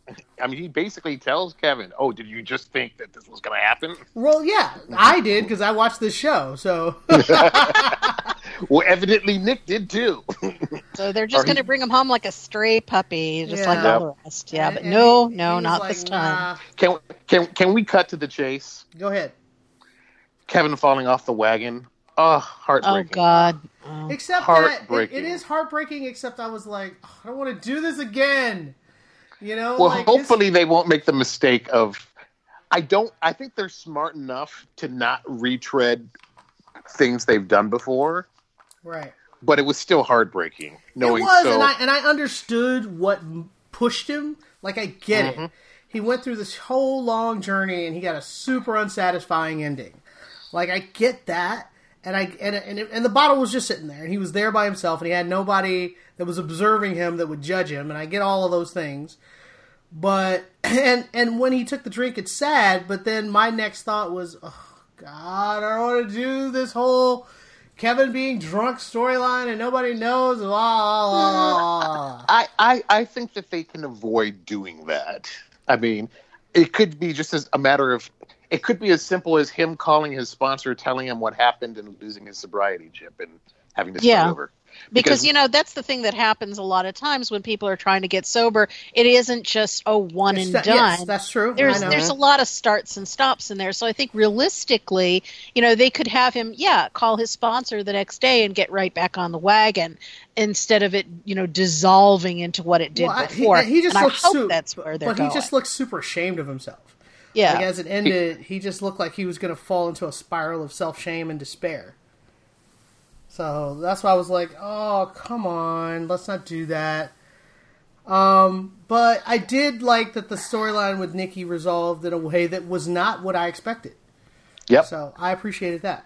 I mean, he basically tells Kevin, "Oh, did you just think that this was going to happen?" Well, yeah, I did because I watched this show. So Well, evidently Nick did too. So they're just going to he- bring him home like a stray puppy, just like all the rest. Yeah, And- but and no, he- no, he not like, this time. "Nah." can can can we cut to the chase? Go ahead. Kevin falling off the wagon. Oh, heartbreaking. Oh. God. Oh. Except that it, it is heartbreaking. Except I was like, "Oh, I don't want to do this again. You know. Well, like, this- hopefully they won't make the mistake of. I don't. I think they're smart enough to not retread things they've done before. Right. but it was still heartbreaking knowing it was, so and I and I understood what pushed him. Like I get Mm-hmm. it. He went through this whole long journey, and he got a super unsatisfying ending. Like I get that, and I and and, it, and the bottle was just sitting there, and he was there by himself, and he had nobody that was observing him that would judge him, and I get all of those things. But and and when he took the drink, it's sad. But then my next thought was, oh God, I don't want to do this whole Kevin being drunk storyline, and nobody knows. Blah. I, I I think that they can avoid doing that. I mean, it could be just as a matter of it could be as simple as him calling his sponsor, telling him what happened, and losing his sobriety chip and having to start Yeah. over. because you know that's the thing that happens a lot of times when people are trying to get sober it isn't just a one It's and that- done yes, that's true. there's there's a lot of starts and stops in there so i think realistically you know they could have him yeah call his sponsor the next day and get right back on the wagon instead of it you know dissolving into what it did Well, I- he- before he just and looks I hope su- that's where they're but going he just looked super ashamed of himself. Yeah Like as it ended, he just looked like he was going to fall into a spiral of self shame and despair. So that's why I was like, "Oh, come on, let's not do that." Um, but I did like that the storyline with Nikki resolved in a way that was not what I expected. Yep. So I appreciated that.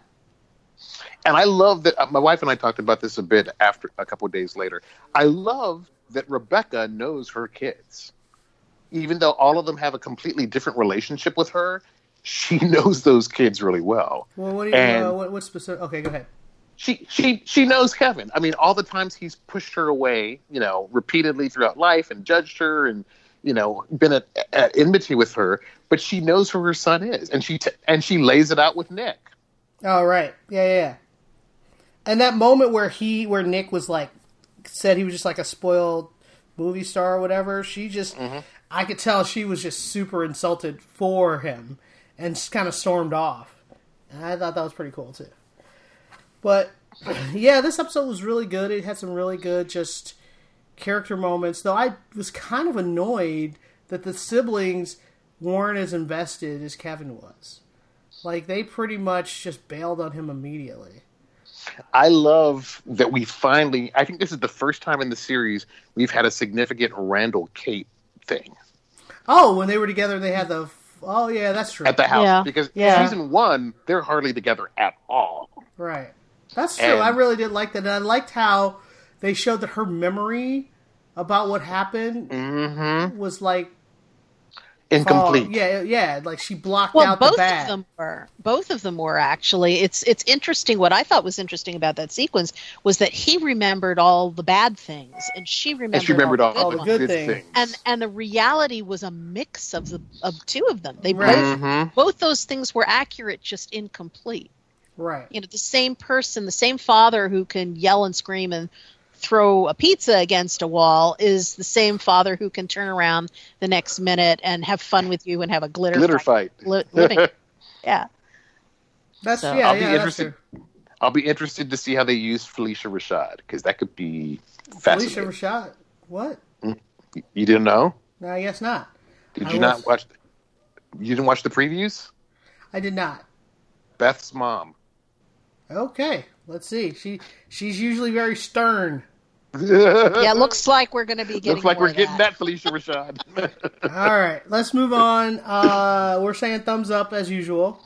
and I love that. Uh, my wife and I talked about this a bit after a couple of days later. I love that Rebecca knows her kids, even though all of them have a completely different relationship with her. She knows those kids really well. Well, what do you And- uh, what, what specific? Okay, go ahead. She she she knows Kevin. I mean, all the times he's pushed her away, you know, repeatedly throughout life and judged her and you know been at, at enmity with her. But she knows who her son is, and she t- and she lays it out with Nick. Oh right, yeah, yeah, yeah. And that moment where he, where Nick was like, said he was just like a spoiled movie star or whatever. She just, I could tell she was just super insulted for him, and just kind of stormed off. And I thought that was pretty cool too. But yeah, this episode was really good. It had some really good just character moments. Though I was kind of annoyed that the siblings weren't as invested as Kevin was. Like they pretty much just bailed on him immediately. I love that we finally. I think this is the first time in the series we've had a significant Randall Kate thing Oh, when they were together, they had the. Oh yeah, that's true. at the house Yeah. because Yeah. season one they're hardly together at all. Right. That's true. And- I really did like that. And I liked how they showed that her memory about what happened Mm-hmm. was like Incomplete. Oh, yeah, yeah. Like she blocked well out both the bad. of them were both of them were actually it's it's interesting what i thought was interesting about that sequence was that he remembered all the bad things and she remembered, and she remembered all, all the the the good good good, things. things. and and the reality was a mix of the of two of them they Right. both Mhm. both those things were accurate just incomplete Right. you know the same person the same father who can yell and scream and throw a pizza against a wall is the same father who can turn around the next minute and have fun with you and have a glitter, glitter fight. Li- living yeah That's So- yeah. I'll be yeah, that's interested. I'll be interested to see how they use Phylicia Rashad because that could be Phylicia fascinating. Rashad. What? Mm-hmm. You didn't know? No, I guess not. Did I you was- not watch? You didn't watch the previews? I did not. Beth's mom. Okay, let's see. She she's usually very stern. yeah looks like we're going to be getting Looks like more we're of getting that. that, Phylicia Rashad. All right, let's move on. Uh, we're saying thumbs up as usual.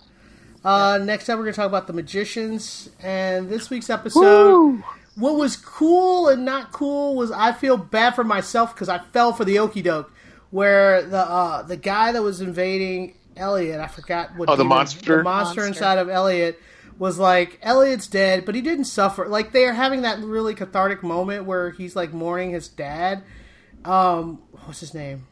Uh, next up, we're going to talk about the magicians. And this week's episode, what was cool and not cool was I feel bad for myself because I fell for the okey doke, where the uh, the guy that was invading Elliot, I forgot what Oh, the monster? the monster Monster. inside of Elliot was like Elliot's dead, but he didn't suffer. Like they are having that really cathartic moment where he's like mourning his dad. Um, what's his name?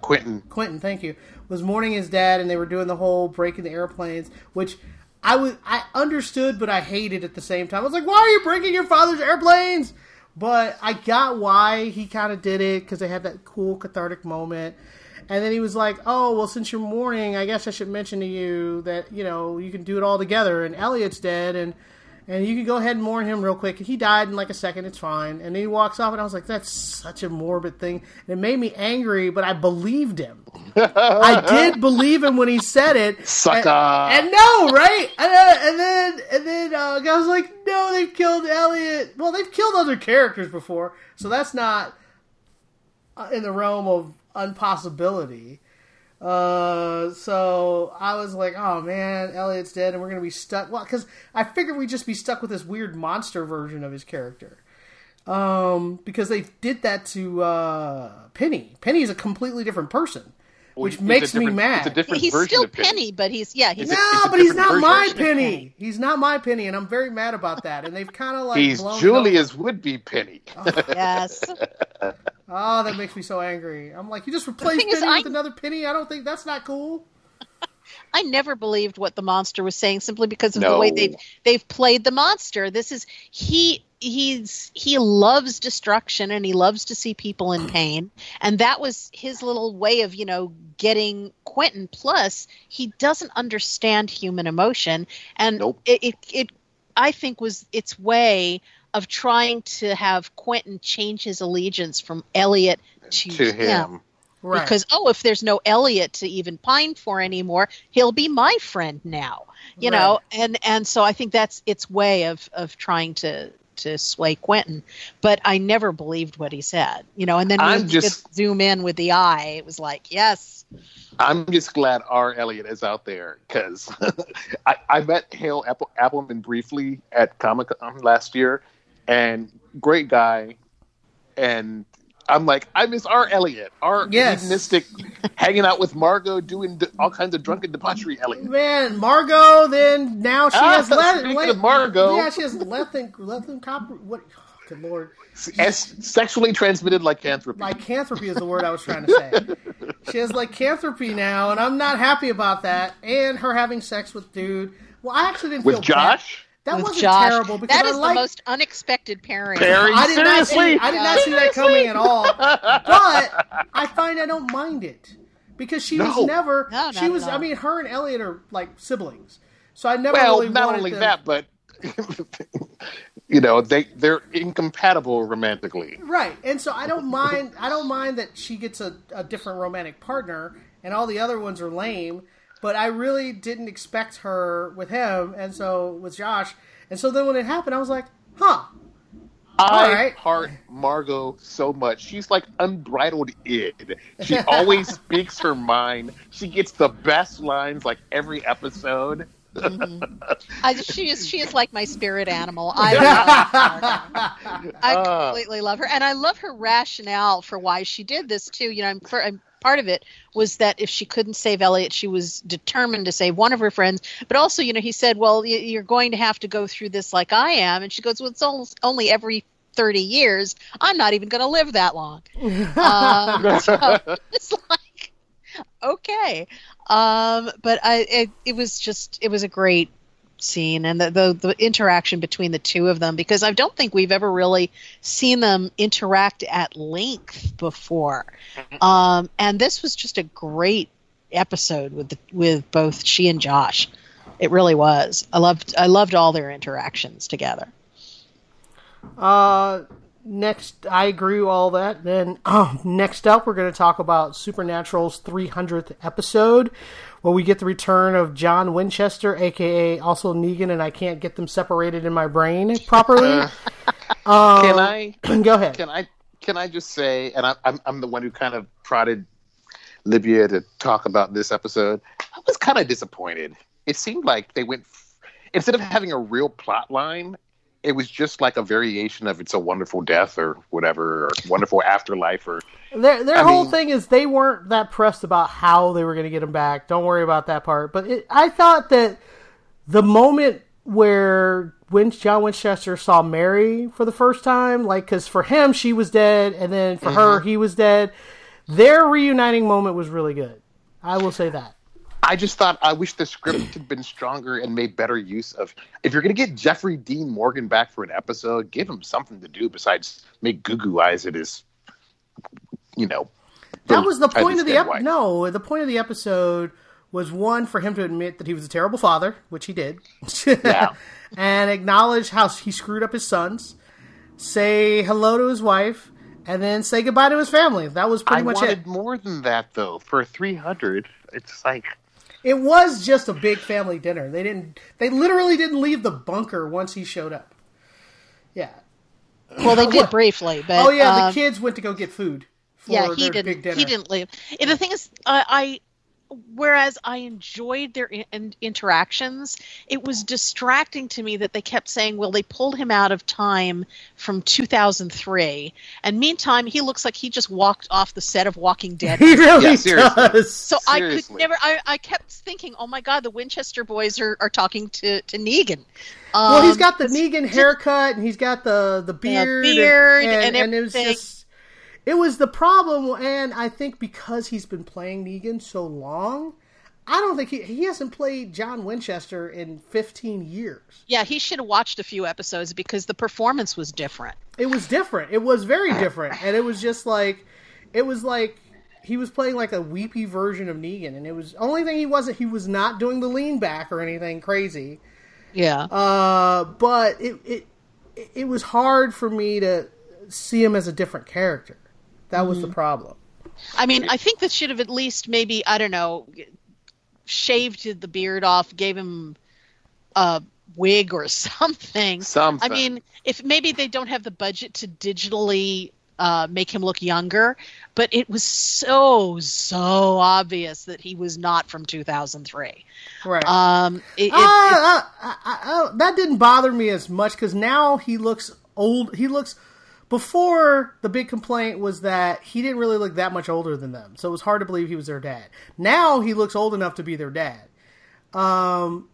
Quentin. Quentin, thank you, was mourning his dad, and they were doing the whole breaking the airplanes, which I was I understood, but I hated at the same time. I was like, why are you breaking your father's airplanes? But I got why he kind of did it because they had that cool cathartic moment. And then he was like, "Oh, well, since you're mourning, I guess I should mention to you that you know you can do it all together." And Elliot's dead, and and you can go ahead and mourn him real quick. He died in like a second. It's fine. And then he walks off, and I was like, that's such a morbid thing. And it made me angry, but I believed him. I did believe him when he said it. Sucker. And, and no, right? And then, and then, and then uh, I was like, no, they've killed Elliot. Well, they've killed other characters before, so that's not uh, in the realm of unpossibility. Uh, so I was like, oh man, Elliot's dead, and we're gonna be stuck. Well, because I figured we'd just be stuck with this weird monster version of his character. Um, because they did that to uh, Penny. Penny is a completely different person, which It's a makes me mad. It's a different He's version still of Penny. Penny, but he's yeah, he's no, a but he's not my version. Penny. He's not my Penny, and I'm very mad about that. And they've kind of like He's blown Julia's would be Penny. yes. Oh, that makes me so angry. I'm like, you just replaced thing is, Penny I- with another Penny. I don't think that's not cool. I never believed what the monster was saying simply because of No. the way they've they've played the monster. This is he he's he loves destruction and he loves to see people in pain and that was his little way of you know getting Quentin plus he doesn't understand human emotion and Nope. it, it it I think was its way of trying to have Quentin change his allegiance from Elliot to, to him. Right. because oh if there's no elliot to even pine for anymore he'll be my friend now you Right. know and and so i think that's its way of of trying to to sway quentin but i never believed what he said you know and then I'm when just- could zoom in with the eye it was like yes I'm just glad R. Elliot is out there because I, I met Hale Apple, Appleman briefly at Comic Con last year, and great guy. And I'm like, I miss R. Elliot, R. Yes. hedonistic, hanging out with Margot, doing d- all kinds of drunken debauchery. Elliot. Man, Margot. Then now she Ah, has speaking of Margot. Yeah, she has lethin lethin copper. What? oh, good lord, As sexually transmitted lycanthropy. lycanthropy is the word I was trying to say. She has lycanthropy now, and I'm not happy about that. And her having sex with dude. Well, I actually didn't with feel bad. Josh. That wasn't Josh. terrible because that I is the most unexpected pairing Pairing? I did not see. Seriously? I did not see that coming at all. But I find I don't mind it because she was never. No, she was. I mean, her and Elliot are like siblings, so I never Well, really not only them- that, but you know they they're incompatible romantically. Right, and so I don't mind. I don't mind that she gets a, a different romantic partner, and all the other ones are lame. But I really didn't expect her with him, and so with Josh, and so then when it happened, I was like, "Huh, I right. heart Margot so much. She's like unbridled id. She always speaks her mind. She gets the best lines like every episode. I, she is she is like my spirit animal. I love her. I Ah. completely love her, and I love her rationale for why she did this too. You know, I'm, for, I'm, part of it was that if she couldn't save Elliot, she was determined to save one of her friends. But also, you know, he said, "Well, you're going to have to go through this like I am," and she goes, "Well, it's al- only every." 30 years i'm not even going to live that long um, so it's like okay um but i it, it was just it was a great scene and the, the the interaction between the two of them because i don't think we've ever really seen them interact at length before. Um and this was just a great episode with the, with both she and josh. It really was. I loved i loved all their interactions together. Uh, next, I agree with all that. Then, um, next up, we're going to talk about Supernatural's 300th episode, where we get the return of John Winchester, aka also Negan, and I can't get them separated in my brain properly. Um, can I Go ahead. can I can I just say, and I, I'm I'm the one who kind of prodded Libya to talk about this episode. I was kind of disappointed. It seemed like they went instead of having a real plot line, it was just like a variation of "It's a Wonderful Death" or whatever, or "Wonderful Afterlife" or Their their I whole mean- thing is they weren't that pressed about how they were going to get him back. Don't worry about that part. But it, I thought that the moment where when John Winchester saw Mary for the first time, like because for him she was dead, and then for her mm-hmm. he was dead. Their reuniting moment was really good. I will say that. I just thought I wish the script had been stronger and made better use of. If you're going to get Jeffrey Dean Morgan back for an episode, give him something to do besides make Goo Goo Eyes at his, you know. That was the point of the episode. no. The point of the episode was one for him to admit that he was a terrible father, which he did, Yeah. and acknowledge how he screwed up his sons, say hello to his wife, and then say goodbye to his family. That was pretty I much wanted it. more than that though. For three hundred, it's like It was just a big family dinner. They didn't. They literally didn't leave the bunker once he showed up. Yeah. Well, they did briefly, but Oh yeah, the um, kids went to go get food. For yeah, he didn't. dinner. He didn't leave. And the thing is, I whereas I enjoyed their in- in- interactions, it was distracting to me that they kept saying, "Well, they pulled him out of time from 2003," and meantime, he looks like he just walked off the set of Walking Dead. He really Yeah, does. So I could never. I, I kept thinking, "Oh my God, the Winchester boys are, are talking to to Negan." Well, he's um, got the Negan haircut, and he's got the the beard, beard and, and it was everything. just. It was the problem, and I think because he's been playing Negan so long, I don't think he he hasn't played John Winchester in 15 years. Yeah, he should have watched a few episodes because the performance was different. It was different. It was very different, and it was just like, it was like he was playing like a weepy version of Negan, and it was only thing he wasn't. He was not doing the lean back or anything crazy. Yeah. Uh, but it, it it was hard for me to see him as a different character. That was Mm-hmm. the problem. I mean, I think this should have at least maybe I don't know, shaved the beard off, gave him a wig or something. Something. I mean, if maybe they don't have the budget to digitally uh, make him look younger, but it was so so obvious that he was not from 2003. Right. Um, it, it- Ah, ah, ah, ah, that didn't bother me as much because now he looks old. He looks. Before the big complaint was that he didn't really look that much older than them, so it was hard to believe he was their dad. Now he looks old enough to be their dad. Um,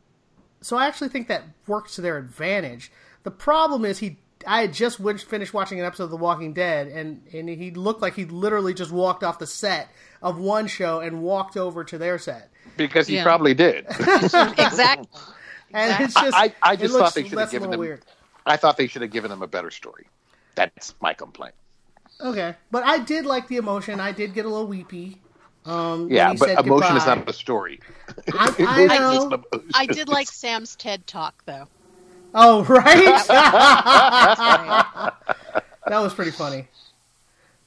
so I actually think that works to their advantage. The problem is he. I had just win- finished watching an episode of The Walking Dead, and and he looked like he literally just walked off the set of one show and walked over to their set. because he Yeah. probably did. exactly. And it's just, I, I it just looks- thought they should have given them. weird. I thought they should have given him a better story. That's my complaint. Okay, but I did like the emotion. I did get a little weepy. Um, Yeah, but said emotion is goodbye. not a story. I, I know. is. I did like Sam's TED talk though. Oh, right. Right. that was pretty funny.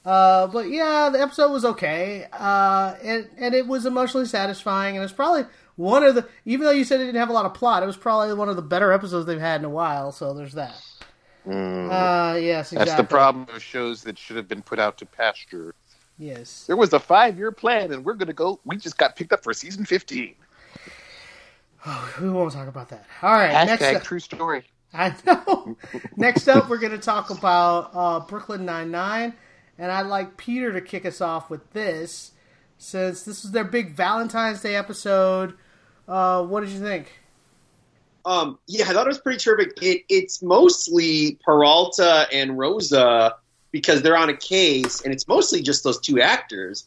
Uh, but yeah, the episode was okay, uh, and and it was emotionally satisfying, and it's probably one of the. Even though you said it didn't have a lot of plot, it was probably one of the better episodes they've had in a while. So there's that. Uh, yes, exactly. Mm. That's the problem with shows that should have been put out to pasture. Yes. There was a five-year plan, and we're going to go. We just got picked up for season fifteen. We won't talk about that. All right. next Hashtag up, true story. I know. Next up, we're going to talk about uh, Brooklyn Nine Nine, and I'd like Peter to kick us off with this, since this is their big Valentine's Day episode. Uh, what did you think? Um, yeah, I thought it was pretty terrific. It, it's mostly Peralta and Rosa because they're on a case, and it's mostly just those two actors.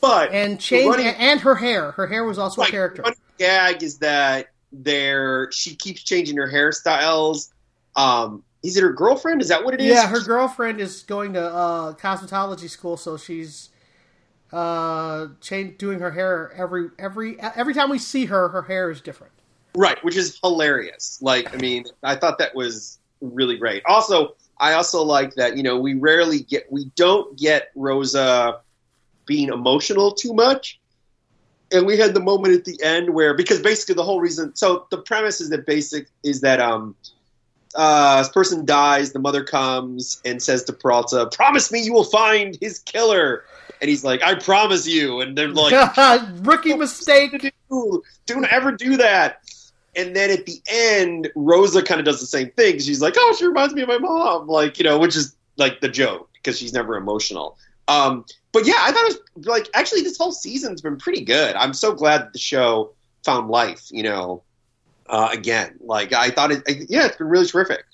But And change running- and her hair. Her hair was also a character. gag is that there she keeps changing her hairstyles. Um, is it her girlfriend? Is that what it is? Yeah, her girlfriend is going to uh, cosmetology school, so she's uh, change, doing her hair every every every time we see her, her hair is different. Right, which is hilarious. Like, I mean, I thought that was really great. Also, I also like that, you know, we rarely get, we don't get Rosa being emotional too much. And we had the moment at the end where, because basically the whole reason, so the premise is that basic, is that, um, uh, this person dies, the mother comes and says to Peralta, promise me you will find his killer. And he's like, I promise you. And they're like, Rookie mistake. do. Don't ever do that. And then at the end, Rosa kind of does the same thing. She's like, "Oh, she reminds me of my mom," like you know, which is like the joke because she's never emotional. Um, but yeah, I thought it was like actually this whole season's been pretty good. I'm so glad the show found life. You know, uh, again, like I thought it. Yeah, it's been really terrific.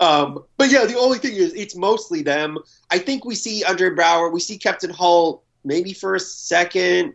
Um, but yeah, the only thing is it's mostly them. I think we see Andre Braugher, we see Captain Holt maybe for a second,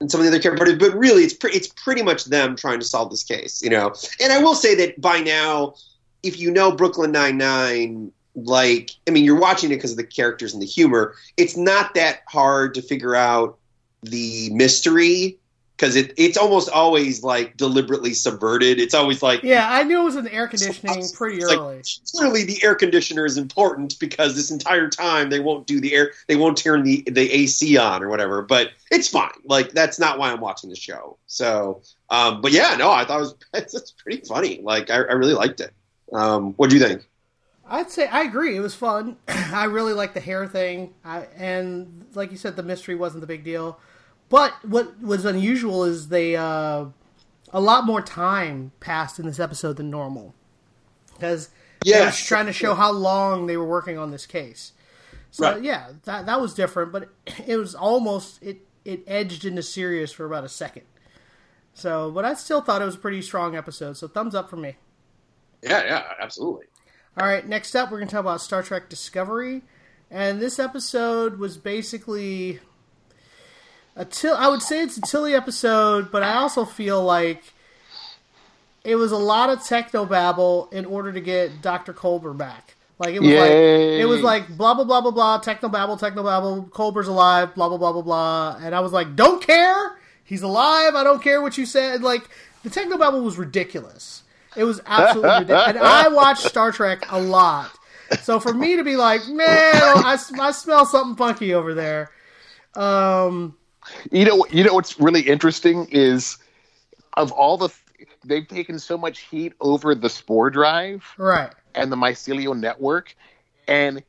and some of the other characters, but really it's pre- it's pretty much them trying to solve this case, you know. And I will say that by now, if you know Brooklyn Nine Nine, like I mean, you're watching it because of the characters and the humor. It's not that hard to figure out the mystery because it it's almost always like deliberately subverted. It's always like Yeah, I knew it was in the air conditioning pretty It's like, early. clearly the air conditioner is important because this entire time they won't do the air they won't turn the the AC on or whatever. But it's fine. Like that's not why I'm watching the show. So, um, but yeah, no, I thought it was it's, it's pretty funny. Like I, I really liked it. Um, what do you think? I'd say I agree. It was fun. I really liked the hair thing, I, and like you said, the mystery wasn't the big deal. But what was unusual is they uh, a lot more time passed in this episode than normal because they Yeah, were trying to show how long they were working on this case. So Right. yeah, that that was different, but it was almost it it edged into serious for about a second. So, but I still thought it was a pretty strong episode. So thumbs up for me. Yeah, yeah, absolutely. All right, next up, we're going to talk about Star Trek Discovery. And this episode was basically a till. I would say it's a Tilly episode, but I also feel like it was a lot of techno babble in order to get Dr. Culber back. Like it was like it was like blah blah blah blah blah techno babble techno babble Culber's alive blah blah blah blah blah and I was like don't care he's alive I don't care what you said like the techno babble was ridiculous it was absolutely ridiculous and I watched Star Trek a lot so for me to be like man I, I smell something funky over there um You know, you know what's really interesting is of all the they've taken so much heat over the spore drive right and the mycelial network, and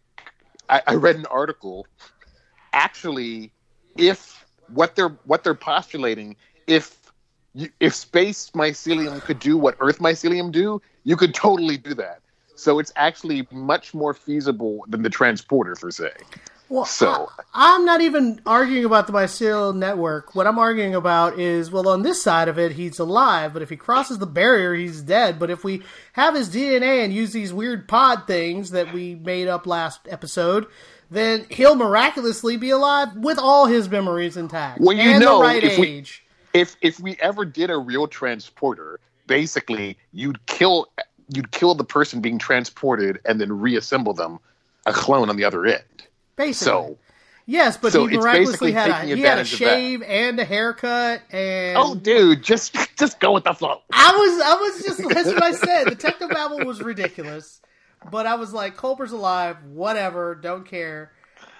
I, I read an article. Actually, if what they're what they're postulating, if you, if space mycelium could do what Earth mycelium do, you could totally do that. So it's actually much more feasible than the transporter per se. Well, So- I, am not even arguing about the mycelial network. What I'm arguing about is, well, on this side of it, he's alive, but if he crosses the barrier, he's dead. But if we have his DNA and use these weird pod things that we made up last episode, then he'll miraculously be alive with all his memories intact Well, you and know, the right if we- if if we ever did a real transporter, basically you'd kill you'd kill the person being transported and then reassemble them, a clone on the other end. Basically. So yes, but so he miraculously had a he had a advantage of that. shave and a haircut and Oh dude, just just go with the flow. I was, I was just, that's what I said. The technobabble was ridiculous, but I was like, Culber's alive, whatever, don't care.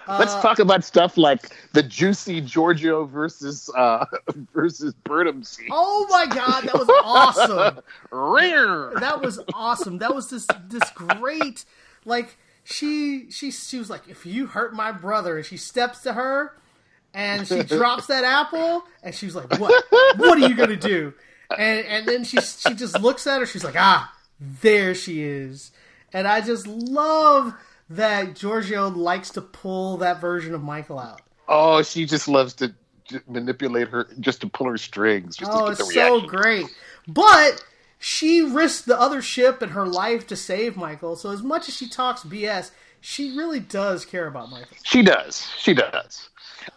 Let's talk about stuff like the juicy Georgiou versus uh versus Burnham scene. Oh my god, that was awesome. Rare. That was awesome. That was this, this great, like, she, she, she was like, if you hurt my brother, and she steps to her, and she drops that apple, and she was like, what, what are you gonna do? And, and then she, she just looks at her, she's like, ah, there she is. And I just love that Georgiou likes to pull that version of Michael out. Oh, she just loves to manipulate her just to pull her strings just Oh, to get the it's so great. But she risked the other ship and her life to save Michael. So as much as she talks BS, she really does care about Michael. She does. She does.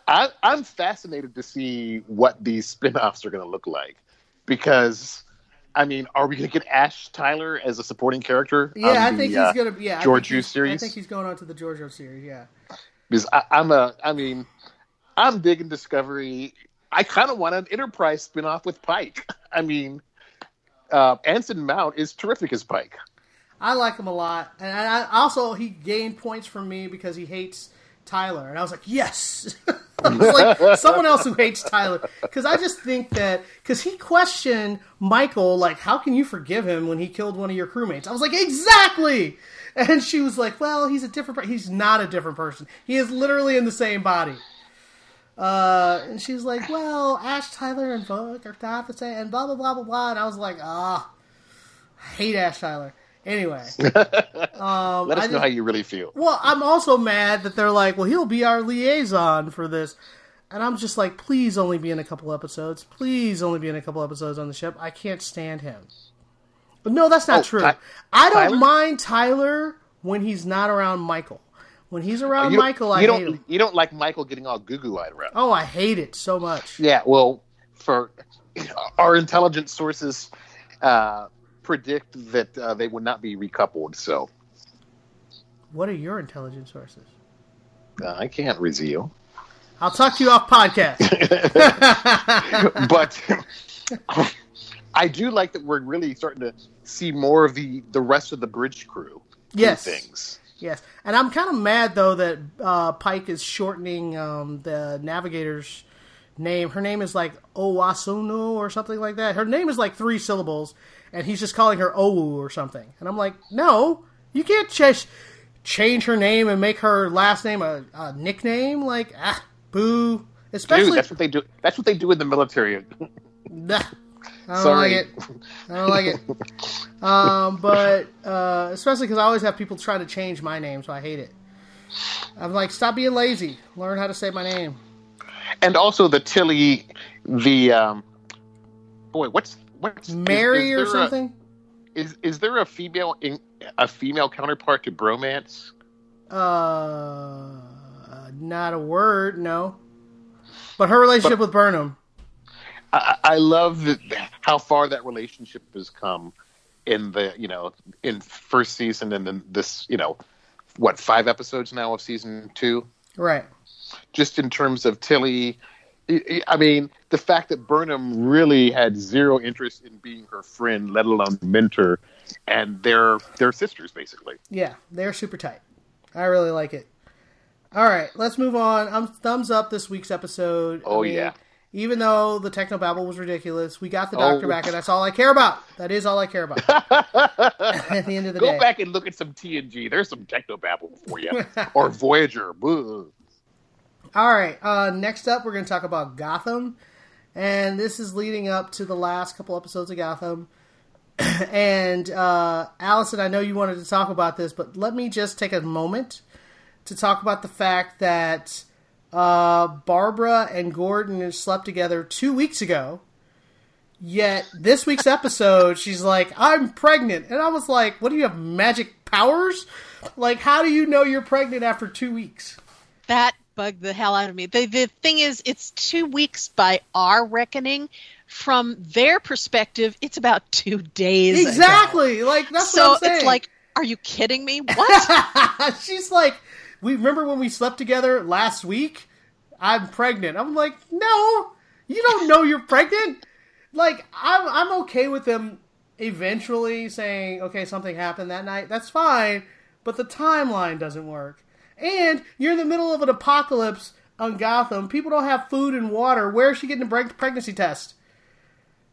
I, I'm fascinated to see what these spin-offs are going to look like because, I mean, are we going to get Ash Tyler as a supporting character? Yeah, on I the, think he's uh, gonna. Yeah, Georgiou series? I think he's going on to the Georgiou series. Yeah. Because I, I'm a, I mean, I'm digging Discovery. I kind of want an Enterprise spin-off with Pike. I mean, uh, Anson Mount is terrific as Pike. I like him a lot, and I, also he gained points from me because he hates Tyler, and I was like, yes, was like someone else who hates Tyler because I just think that because he questioned Michael like, how can you forgive him when he killed one of your crewmates? I was like, exactly, and she was like, well, he's a different. Per- he's not a different person. He is literally in the same body. Uh, and she's like, well, Ash Tyler and Voq are not the same, and blah blah blah blah blah. And I was like, ah, I hate Ash Tyler. Anyway. Let us know how you really feel. Well, I'm also mad that they're like, well, he'll be our liaison for this. And I'm just like, please only be in a couple episodes. Please only be in a couple episodes on the ship. I can't stand him. But no, that's not Oh, true. Ty- I don't Tyler? mind Tyler when he's not around Michael. When he's around you Michael, I hate don't, him. you don't like Michael getting all goo-goo eyed around. Oh, I hate it so much. Yeah, well, for our intelligence sources uh, predict that uh, they would not be recoupled, so What are your intelligence sources? uh, I can't reveal. I'll talk to you off podcast. but I do like that we're really starting to see more of the the rest of the bridge crew. do Yes. things. Yes, and I'm kind of mad though that uh, Pike is shortening um, the navigator's name. Her name is like Owosekun or something like that. Her name is like three syllables, and he's just calling her Owu or something. And I'm like, no, you can't just change her name and make her last name a, a nickname. Like, ah, boo. Especially, Dude, that's what they do. That's what they do in the military. Nah, I don't Sorry. like it. I don't like it. Um, but uh, especially because I always have people trying to change my name, so I hate it. I'm like, stop being lazy. Learn how to say my name. and also the Tilly, the um, boy, what's what's is- Mary is or there a- something. is is there a female in, a female counterpart to bromance? Uh, not a word. No. But her relationship with Burnham. I, I love how far that relationship has come in the you know in first season and then this you know what five episodes now of season two Right. just in terms of Tilly. I- mean, the fact that Burnham really had zero interest in being her friend, let alone mentor, and they're they're sisters basically. Yeah, they're super tight. I really like it. All right, let's move on. I'm thumbs up this week's episode. I Oh, yeah. Even though the techno babble was ridiculous, we got the Oh. doctor back, and that's all I care about. That is all I care about. At the end of the Go day. Go back and look at some TNG. There's some techno babble for you, or Voyager. Boo. All right. Uh, next up, we're going to talk about Gotham, and this is leading up to the last couple episodes of Gotham. and uh, Allison, I know you wanted to talk about this, but let me just take a moment to talk about the fact that uh, Barbara and Gordon slept together two weeks ago. Yet this week's episode, she's like, "I'm pregnant," and I was like, "What do you have magic powers? Like, how do you know you're pregnant after two weeks?" That bugged the hell out of me. The the thing is, it's two weeks by our reckoning. From their perspective, it's about two days. ago. Exactly. Like that's So what I'm saying. it's like, are you kidding me? What? she's like, we remember when we slept together last week. I'm pregnant. I'm like, no, you don't know you're pregnant. Like I'm, I'm okay with them eventually saying, okay, something happened that night. That's fine, but the timeline doesn't work. And you're in the middle of an apocalypse on Gotham. People don't have food and water. Where is she getting a pregnancy test?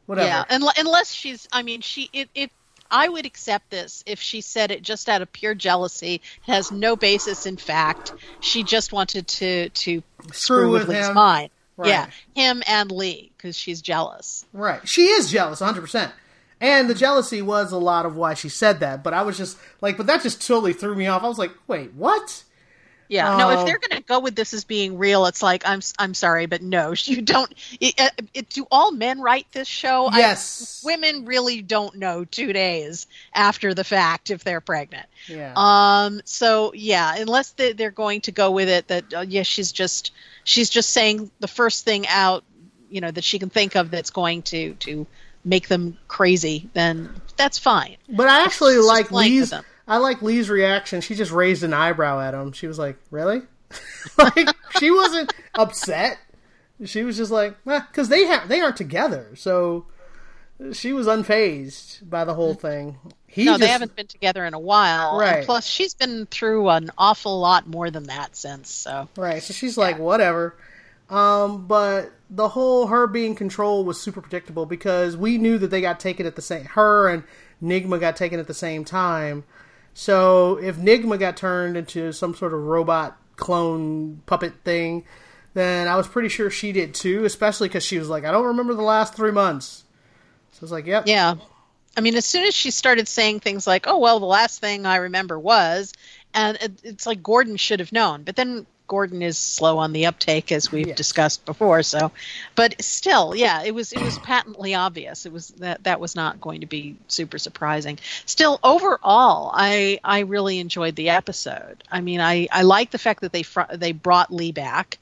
Whatever. Yeah, unless she's. I mean, she. It. it I would accept this if she said it just out of pure jealousy. It has no basis in fact. She just wanted to to screw, with, with Lee's him. mind. Right. Yeah, him and Lee because she's jealous. Right. She is jealous, 100%. And the jealousy was a lot of why she said that. But I was just like, but that just totally threw me off. I was like, wait, what? Yeah, no. Oh. If they're going to go with this as being real, it's like I'm. I'm sorry, but no, you don't. It, uh, it, do all men write this show? I- Yes. women really don't know two days after the fact if they're pregnant. Yeah. Um. So yeah, unless they, they're going to go with it that uh, yes, she's just she's just saying the first thing out, you know, that she can think of that's going to to make them crazy, then that's fine. but I actually like Lee's. them. I like Lee's reaction. She just raised an eyebrow at him. She was like, "Really?" like she wasn't upset. She was just like, "Because they have they aren't together." So she was unfazed by the whole thing. He no, just, they haven't been together in a while. Right. And plus, she's been through an awful lot more than that since. So Right. So she's like, whatever. Um, but the whole her being controlled was super predictable because we knew that they got taken at the same. Her and Nigma got taken at the same time. So if Nigma got turned into some sort of robot clone puppet thing, then I was pretty sure she did too. Especially because she was like, I don't remember the last three months. So I was like, yep. yeah, I mean, as soon as she started saying things like, "Oh well, the last thing I remember was," and it, it's like Gordon should have known, but then. Gordon is slow on the uptake, as we've Yes. discussed before. So, but still, yeah, it was it was patently obvious. It was that that was not going to be super surprising. Still, overall, I I really enjoyed the episode. I mean, I I like the fact that they fr- they brought Lee back.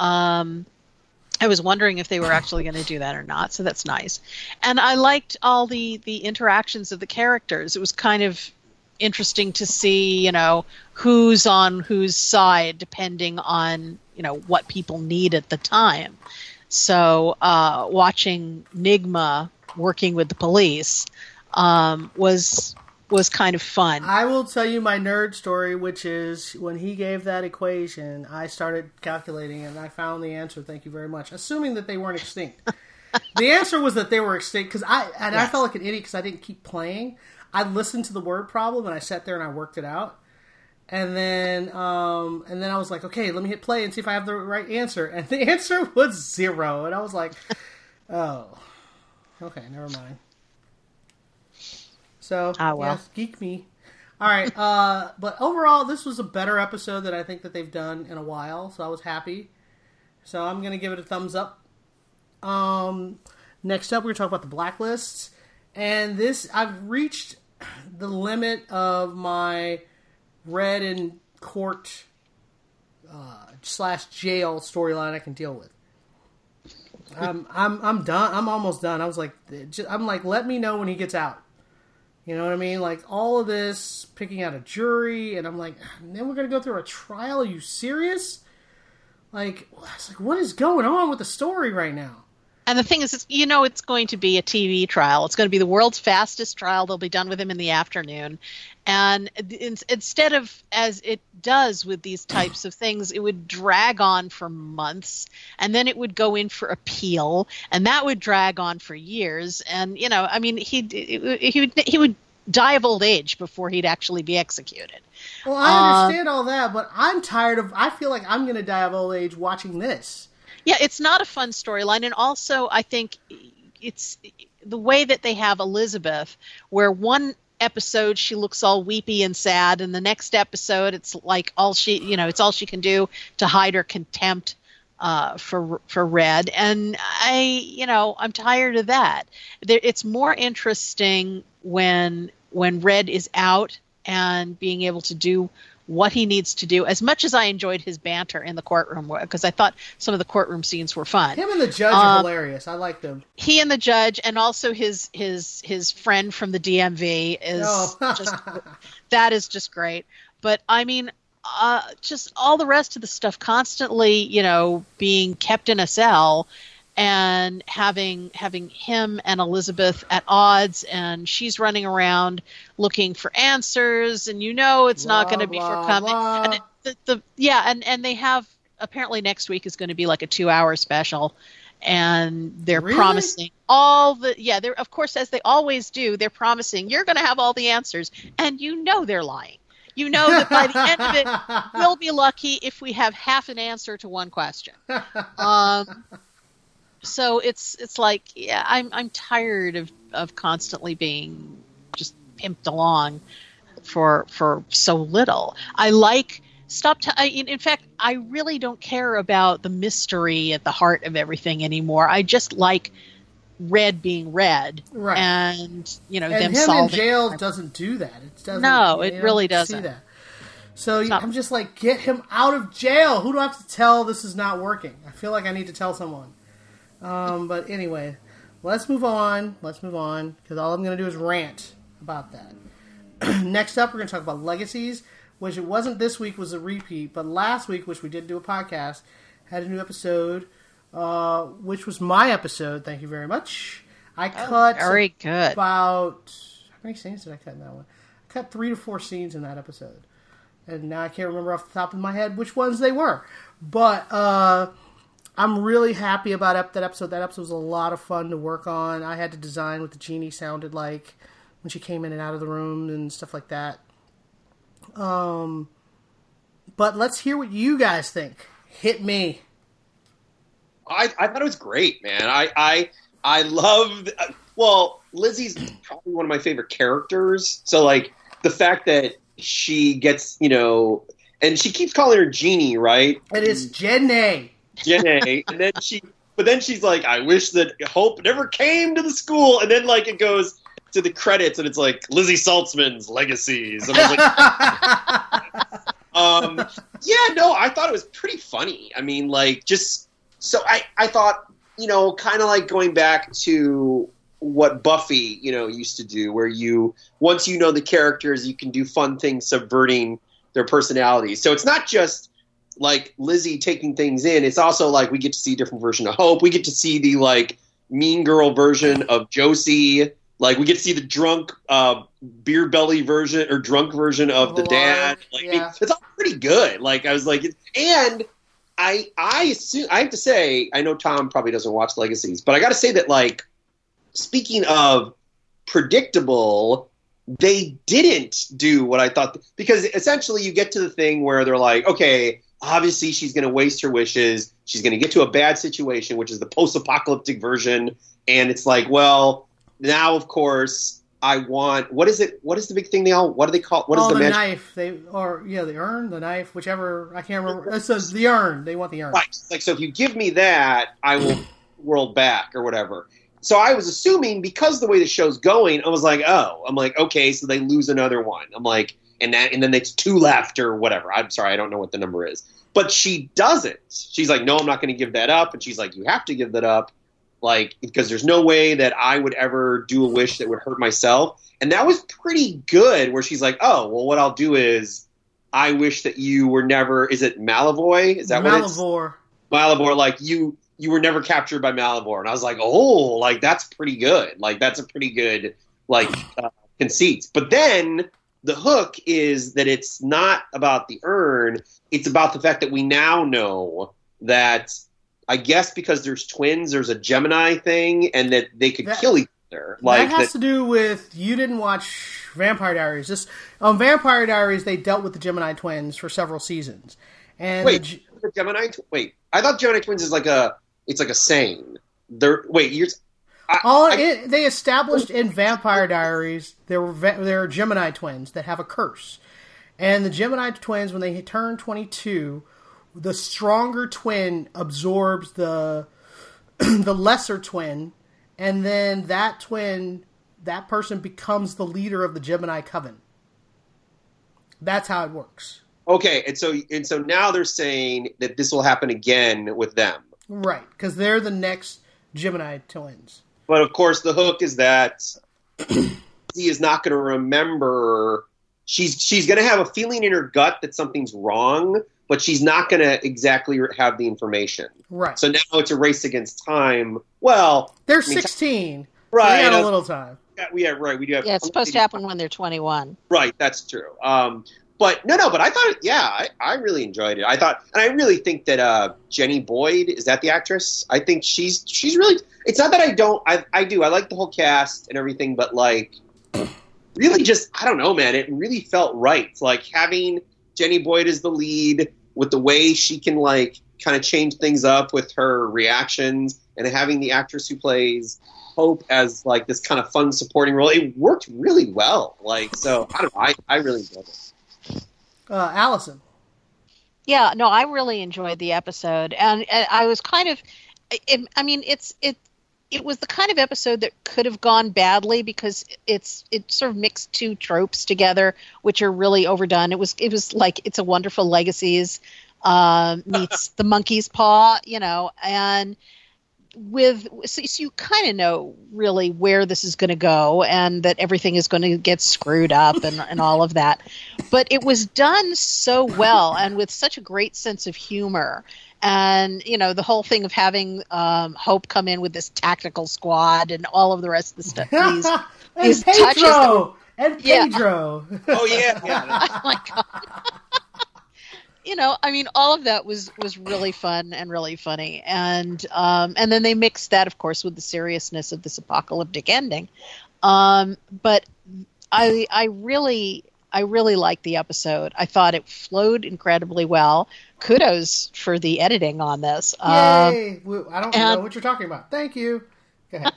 Um, I was wondering if they were actually going to do that or not, so that's nice. And I liked all the the interactions of the characters. It was kind of interesting to see, you know, who's on whose side depending on you know what people need at the time. So uh, watching Nigma working with the police um, was was kind of fun. I will tell you my nerd story, which is when he gave that equation, I started calculating and I found the answer. Thank you very much. Assuming that they weren't extinct. the answer was that they were extinct because I and I felt like an idiot because I didn't keep playing. I listened to the word problem and I sat there and I worked it out. And then, um, and then I was like, okay, let me hit play and see if I have the right answer. And the answer was zero. And I was like, oh, okay, never mind. So, Ah, well. yes, geek me. All right, uh, but overall, this was a better episode that I think that they've done in a while. So I was happy. So I'm gonna give it a thumbs up. Um, next up, we're gonna talk about the blacklists, and this I've reached the limit of my red and court uh, slash jail storyline I can deal with. I'm I'm I'm done. I'm almost done. I was like, just, I'm like, let me know when he gets out. You know what I mean? Like all of this picking out a jury, and I'm like, then we're gonna go through a trial. Are you serious? Like, it's like, what is going on with the story right now? And the thing is, you know, it's going to be a TV trial. It's going to be the world's fastest trial. They'll be done with him in the afternoon. And in, instead of, as it does with these types of things, it would drag on for months and then it would go in for appeal and that would drag on for years. And, you know, I mean, he'd, he would, he would die of old age before he'd actually be executed. Well, I understand uh, all that, but I'm tired of. I feel like I'm gonna die of old age watching this. Yeah, it's not a fun storyline, and also I think it's the way that they have Elizabeth, where one episode she looks all weepy and sad, and the next episode it's like all she, you know, it's all she can do to hide her contempt uh, for for Red, and I, you know, I'm tired of that. There, it's more interesting when when Red is out and being able to do what he needs to do. As much as I enjoyed his banter in the courtroom, because I thought some of the courtroom scenes were fun. Him and the judge are Um, hilarious. I like them. He and the judge, and also his his his friend from the DMV is Oh. just that is just great. But I mean, uh, just all the rest of the stuff, constantly, you know, being kept in a cell and having having him and Elizabeth at odds, and she's running around looking for answers, and you know it's not going to be blah, forthcoming. And it, the, the yeah, and and they have apparently next week is going to be like a two hour special. And they're Really? promising all the yeah. They're of course as they always do. They're promising you're going to have all the answers, and you know they're lying. You know that by the end of it, we'll be lucky if we have half an answer to one question. Um, so it's it's like yeah, I'm I'm tired of of constantly being just pimped along for for so little. I like stop. T- I, in, in fact, I really don't care about the mystery at the heart of everything anymore. I just like red being red, Right. and you know and them him in solving. jail doesn't do that. It doesn't. No, it really don't see doesn't. that. So I'm just like, get him out of jail. Who do I have to tell this is not working? I feel like I need to tell someone. Um, but anyway, let's move on. Let's move on because all I'm going to do is rant about that. Next up, we're going to talk about legacies, which it wasn't this week was a repeat, but last week, which we did do a podcast, had a new episode, uh, which was my episode. Thank you very much. I cut Very good. about how many scenes did I cut in that one? I cut three to four scenes in that episode, and now I can't remember off the top of my head which ones they were. But uh, I'm really happy about that episode. That episode was a lot of fun to work on. I had to design what the genie sounded like when she came in and out of the room and stuff like that. Um, but let's hear what you guys think. Hit me. I, I thought it was great, man. I I I loved. Well, Lizzie's probably one of my favorite characters. So like the fact that she gets you know, and she keeps calling her Genie, right? It is Jenny. Jenny, and then she, but then she's like, I wish that Hope never came to the school, and then like it goes to the credits, and it's like Lizzie Saltzman's legacies. And I was like, um, yeah, no, I thought it was pretty funny. I mean, like, just so I, I thought, you know, kind of like going back to what Buffy, you know, used to do, where you once you know the characters, you can do fun things subverting their personalities. So it's not just like Lizzie taking things in, it's also like we get to see a different version of Hope. We get to see the like mean girl version of Josie. Like we get to see the drunk uh, beer belly version or drunk version of the dad. Like yeah. it's all pretty good. Like I was like, and I I assume I have to say I know Tom probably doesn't watch Legacies, but I got to say that like speaking of predictable, they didn't do what I thought because essentially you get to the thing where they're like, okay, obviously she's going to waste her wishes, she's going to get to a bad situation, which is the post-apocalyptic version, and it's like, well, now of course I want what is it? What is the big thing they all? What do they call? What is oh, the, the magic? knife. They or yeah, the urn, the knife, whichever. I can't remember. Uh, it says the urn. They want the urn. Right. Like, so if you give me that, I will world back or whatever. So I was assuming because the way the show's going, I was like, oh, I'm like, okay, so they lose another one. I'm like, and that, and then it's two left or whatever. I'm sorry, I don't know what the number is. But she doesn't. She's like, no, I'm not going to give that up. And she's like, you have to give that up, like because there's no way that I would ever do a wish that would hurt myself. And that was pretty good. Where she's like, oh, well, what I'll do is, I wish that you were never. Is it Malavoy? Is that what it's? Malivore. Malivore, like you you were never captured by Malivore, and I was like, oh, like that's pretty good. Like that's a pretty good like uh, conceit. But then the hook is that it's not about the urn; it's about the fact that we now know that I guess because there's twins, there's a Gemini thing, and that they could That- kill each other. Like that has to do with you didn't watch Vampire Diaries. This on Vampire Diaries, they dealt with the Gemini twins for several seasons. And Wait. the Gemini. Wait, I thought Gemini twins is like a it's like a saying. They're wait, you're. I, all I- it, they established in Vampire Diaries, there were there are Gemini twins that have a curse, and the Gemini twins when they turn twenty two, the stronger twin absorbs the the lesser twin, and then that twin that person becomes the leader of the Gemini coven. That's how it works. Okay, and so and so now they're saying that this will happen again with them. Right, because they're the next Gemini twins. But of course, the hook is that he is not going to remember. She's she's going to have a feeling in her gut that something's wrong, but she's not going to exactly have the information. Right. So now it's a race against time. Well, they're I mean, 16. right? They got a little time. yeah, we have right. We do have. Yeah, it's supposed to happen when they're 21. Right, that's true. Um, but no, no. But I thought, yeah, I, I really enjoyed it. I thought, and I really think that uh, Jenny Boyd is that the actress. I think she's she's really. It's not that I don't. I I do. I like the whole cast and everything, but like, really, just I don't know, man. It really felt right. Like having Jenny Boyd as the lead with the way she can like kind of change things up with her reactions, and having the actress who plays Hope as like this kind of fun supporting role. It worked really well. Like so, I don't know. I, I really enjoyed it. Uh, Allison. Yeah, no, I really enjoyed the episode, and, and I was kind of, it, I mean, it's it, it was the kind of episode that could have gone badly because it's it sort of mixed two tropes together, which are really overdone. It was it was like it's a wonderful legacies um, meets the monkey's paw, you know, and with so, so you kind of know really where this is going to go and that everything is going to get screwed up and, and all of that but it was done so well and with such a great sense of humor and you know the whole thing of having um, hope come in with this tactical squad and all of the rest of the stuff these, and these touches Pedro. And Yeah. Pedro. Oh yeah, yeah. oh my god you know i mean all of that was was really fun and really funny and um and then they mixed that of course with the seriousness of this apocalyptic ending um but i i really i really liked the episode i thought it flowed incredibly well kudos for the editing on this um Yay! I don't and- know what you're talking about. Thank you. Go ahead.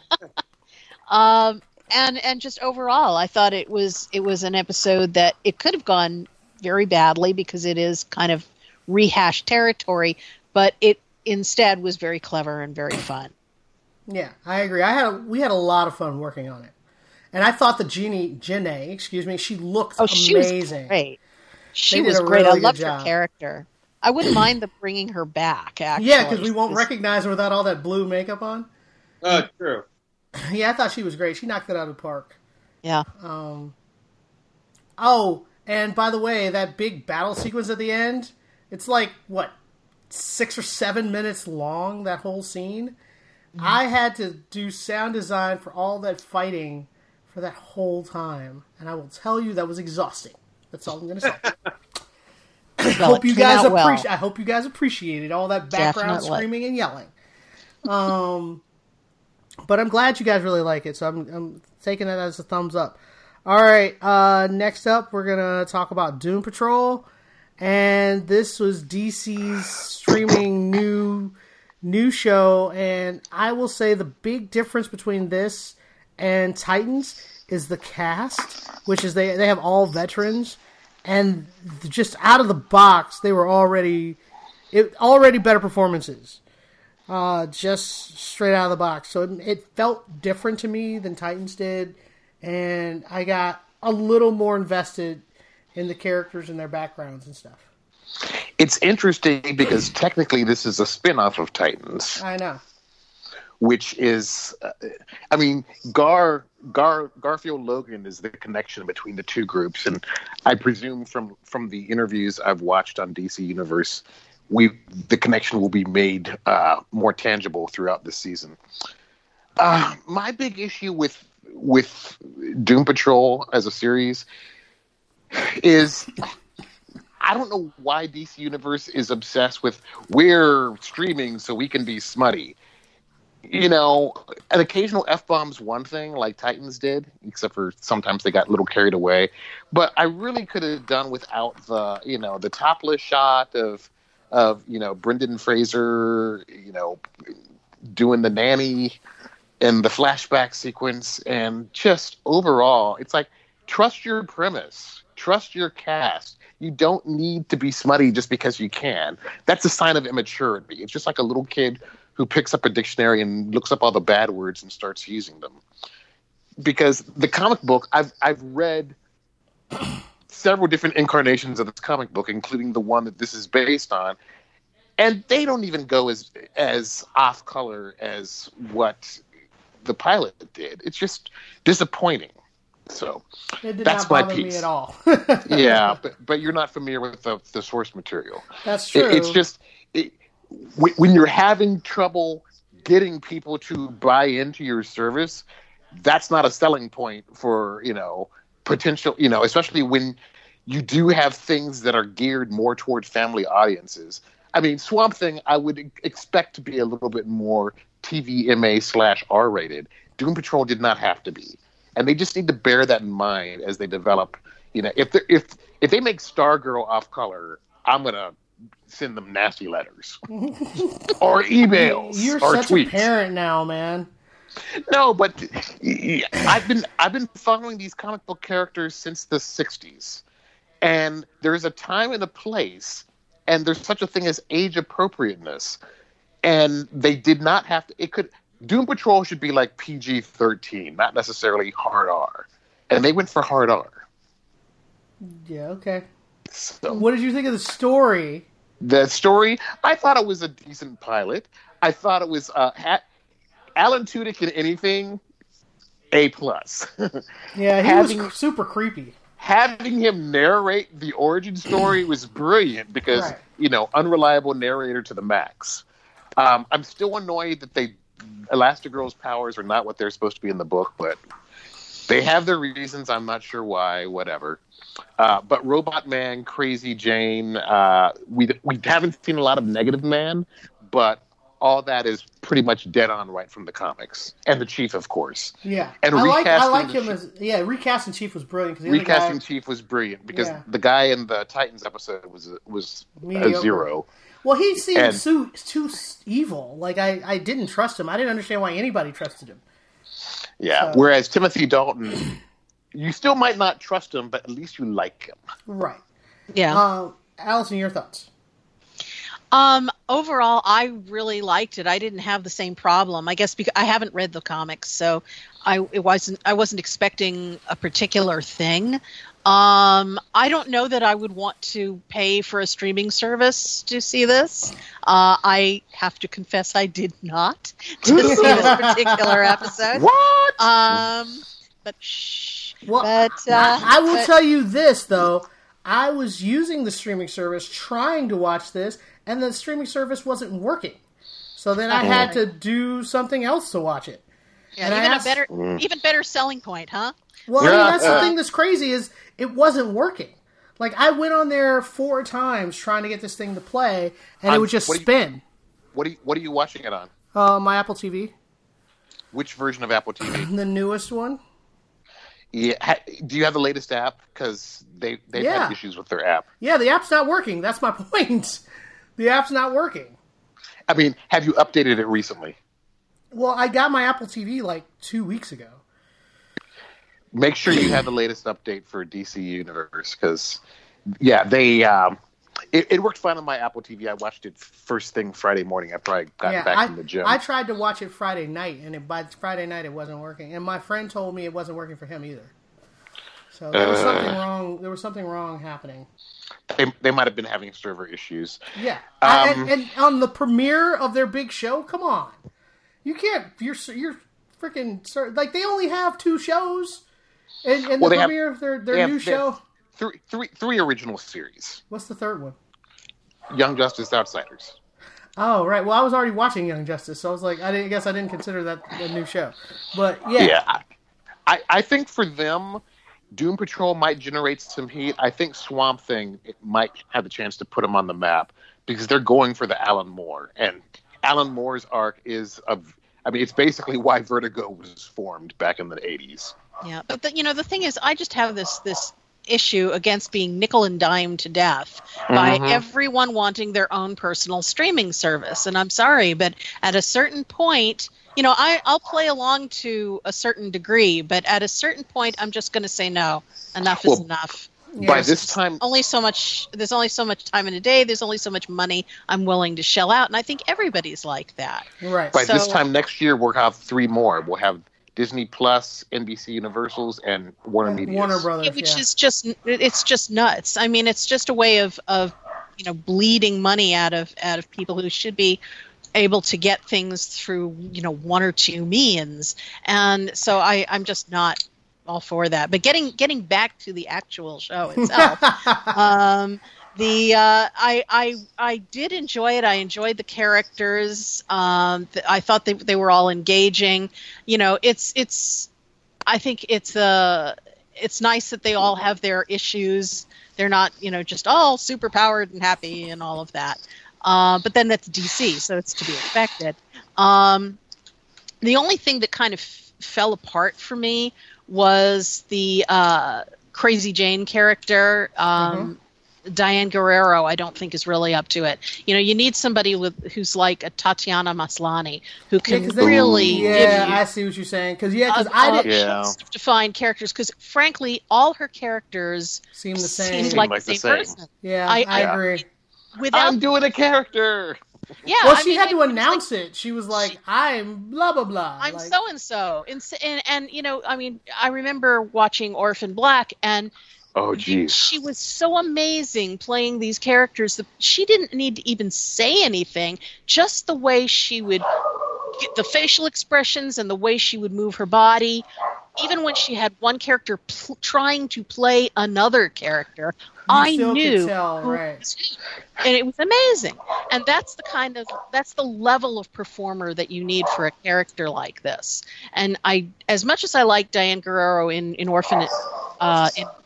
um and and just overall i thought it was it was an episode that it could have gone very badly because it is kind of rehashed territory but it instead was very clever and very fun Yeah, I agree. I had a, we had a lot of fun working on it, and I thought the genie Jenny, excuse me, she looked oh she was amazing. great she was great really i loved her character i wouldn't mind the bringing her back actually Yeah, because we won't recognize her without all that blue makeup on. Oh, true. Yeah, I thought she was great. She knocked it out of the park. yeah Um, oh, and by the way, that big battle sequence at the end, It's like what six or seven minutes long. That whole scene. I had to do sound design for all that fighting for that whole time, and I will tell you that was exhausting. That's all I'm going to say. I Well, hope you guys out well. appreciate. I hope you guys appreciated all that background Definitely. screaming and yelling. Um, but I'm glad you guys really like it, so I'm I'm taking it as a thumbs up. All right, uh, next up we're gonna talk about Doom Patrol, and this was DC's streaming new new show, and I will say the big difference between this and Titans is the cast, which is they they have all veterans, and just out of the box they were already it already better performances. Uh, just straight out of the box. So it, it felt different to me than Titans did, and I got a little more invested in the characters and their backgrounds and stuff. It's interesting because technically this is a spin-off of Titans, I know. which is, uh, I mean, Gar Gar Garfield Logan is the connection between the two groups, and I presume from from the interviews I've watched on DC Universe, we the connection will be made uh, more tangible throughout the season. Uh, my big issue with with Doom Patrol as a series is I don't know why DC Universe is obsessed with we're streaming so we can be smutty. You know, an occasional f bomb's one thing, like Titans did, except for sometimes they got a little carried away. But I really could have done without the, you know, the topless shot of, of you know, Brendan Fraser, you know, doing the nanny and the flashback sequence, and just overall, it's like trust your premise, trust your cast. You don't need to be smutty just because you can. That's a sign of immaturity. It's just like a little kid who picks up a dictionary and looks up all the bad words and starts using them. Because the comic book, I've I've read several different incarnations of this comic book, including the one that this is based on, and they don't even go as as off color as what the pilot did. It's just disappointing. So It did That's not my piece. at all. yeah, but but you're not familiar with the, the source material. That's It- true. it's just it, when you're having trouble getting people to buy into your service, that's not a selling point for you know potential. You know, especially when you do have things that are geared more toward family audiences. I mean, Swamp Thing, I would expect to be a little bit more TVMA slash R rated. Doom Patrol did not have to be, and they just need to bear that in mind as they develop. You know, if they if if they make Stargirl off color, I'm gonna send them nasty letters or emails You're or such tweets. a parent now, man. No, but I've been I've been following these comic book characters since the '60s, and there's a time and a place, and there's such a thing as age appropriateness, and they did not have to. It could Doom Patrol should be like PG-13, not necessarily hard R, and they went for hard R. Yeah, okay. So What did you think of the story? the story, I thought it was a decent pilot. I thought it was uh, ha- Alan Tudyk in anything, a plus. Yeah, he Having- was super creepy. having him narrate the origin story was brilliant because Right. you know unreliable narrator to the max. Um, I'm still annoyed that they Elastigirl's powers are not what they're supposed to be in the book, but they have their reasons. I'm not sure why. Whatever. Uh, but Robot Man, Crazy Jane, uh, we we haven't seen a lot of Negative Man, but all that is pretty much dead on right from the comics, and the Chief, of course. Yeah, And I like I like him Chief- as yeah. Recasting Chief was brilliant because recasting guy, Chief was brilliant because Yeah. the guy in the Titans episode was was Mediocre. a zero. Well, he seemed and- too too evil. Like I I didn't trust him. I didn't understand why anybody trusted him. Yeah. So- Whereas Timothy Dalton, you still might not trust him, but at least you like him. Right. Yeah. Uh, Allison, your thoughts? Um, overall, I really liked it. I didn't have the same problem. I guess because I haven't read the comics, so I it wasn't I wasn't expecting a particular thing. Um, I don't know that I would want to pay for a streaming service to see this. Uh, I have to confess I did not to see this particular episode. What? Um, but shh. Well, But, uh, I, I will but- tell you this though. I was using the streaming service trying to watch this, and the streaming service wasn't working. So then I had to do something else to watch it. Yeah, And even asked- a better, even better selling point, huh? Well, I mean, Yeah. that's the thing that's crazy is it wasn't working. Like I went on there four times trying to get this thing to play, and it Um, would just what do you- spin. What are you, what are you watching it on? Uh, my Apple TV, Which version of Apple TV? the newest one. yeah, do you have the latest app? Because they they've Yeah. had issues with their app. Yeah, the app's not working. That's my point. The app's not working. I mean, have you updated it recently? Well, I got my Apple TV like two weeks ago. Make sure you have the latest update for DC Universe because, yeah, they um, it, it worked fine on my Apple TV. I watched it first thing Friday morning after I got yeah, back I, from the gym. I tried to watch it Friday night, and it, by Friday night it wasn't working. And my friend told me it wasn't working for him either. So there was Uh. something wrong. There was something wrong happening. they, they might have been having server issues. Yeah, I- Um, and, and on the premiere of their big show, come on, you can't. You're you're freaking like they only have two shows, and, and Well, the they have- premiere of their their new have show. Three, three, three original series: What's the third one? Young Justice Outsiders. Oh right, well I was already watching Young Justice, so I was like, I, didn't, I guess I didn't consider that a new show, but yeah, Yeah, I, I, think for them, Doom Patrol might generate some heat. I think Swamp Thing it might have a chance to put them on the map because they're going for the Alan Moore, and Alan Moore's arc is of. I mean, it's basically why Vertigo was formed back in the '80s. Yeah, but the, you know the thing is, I just have this this issue against being nickel and dime to death by Mhm. everyone wanting their own personal streaming service. And I'm sorry, but at a certain point, you know, I, I'll play along to a certain degree, but at a certain point, I'm just going to say no. Enough is Well, enough. By Yes. this time, Only so much. There's only so much time in a day. There's only so much money I'm willing to shell out, and I think everybody's like that. right. by this time next year, we'll have three more. We'll have Disney Plus, NBC Universals, and Warner Media. Warner Brothers, Yeah, which yeah. is just it's just nuts. I mean, it's just a way of of you know bleeding money out of out of people who should be able to get things through you know one or two means, and so I I'm just not all for that. But getting getting back to the actual show itself, um, the uh, I I I did enjoy it. I enjoyed the characters. Um, I thought they they were all engaging. You know, it's it's. I think it's uh it's nice that they all have their issues. They're not you know just all super powered and happy and all of that. Uh, but then that's DC, so it's to be expected. Um, the only thing that kind of f- fell apart for me was the uh, Crazy Jane character. Um, Diane Guerrero, I don't think is really up to it. You know, you need somebody with who's like a Tatiana Maslany who Yeah, can 'cause they- really Yeah, give you I see what you're saying. Because yeah, because I did Yeah. defined characters. Because frankly, all her characters seem the seem same. like, like the the same, same. person. yeah, I- I, I- agree. Without, I'm doing a character. yeah, Well, I she mean, had to it was announce it. She was like, "I'm blah blah blah." I'm like, so and so, and and you know, I mean, I remember watching Orphan Black, and Oh, jeez. she was so amazing playing these characters that she didn't need to even say anything. Just the way she would get the facial expressions and the way she would move her body. Even when she had one character pl- trying to play another character you i knew tell, who right? was and it was amazing. And that's the kind of that's the level of performer that you need for a character like this. And i as much as i like diane guerrero in in orphan uh in orphan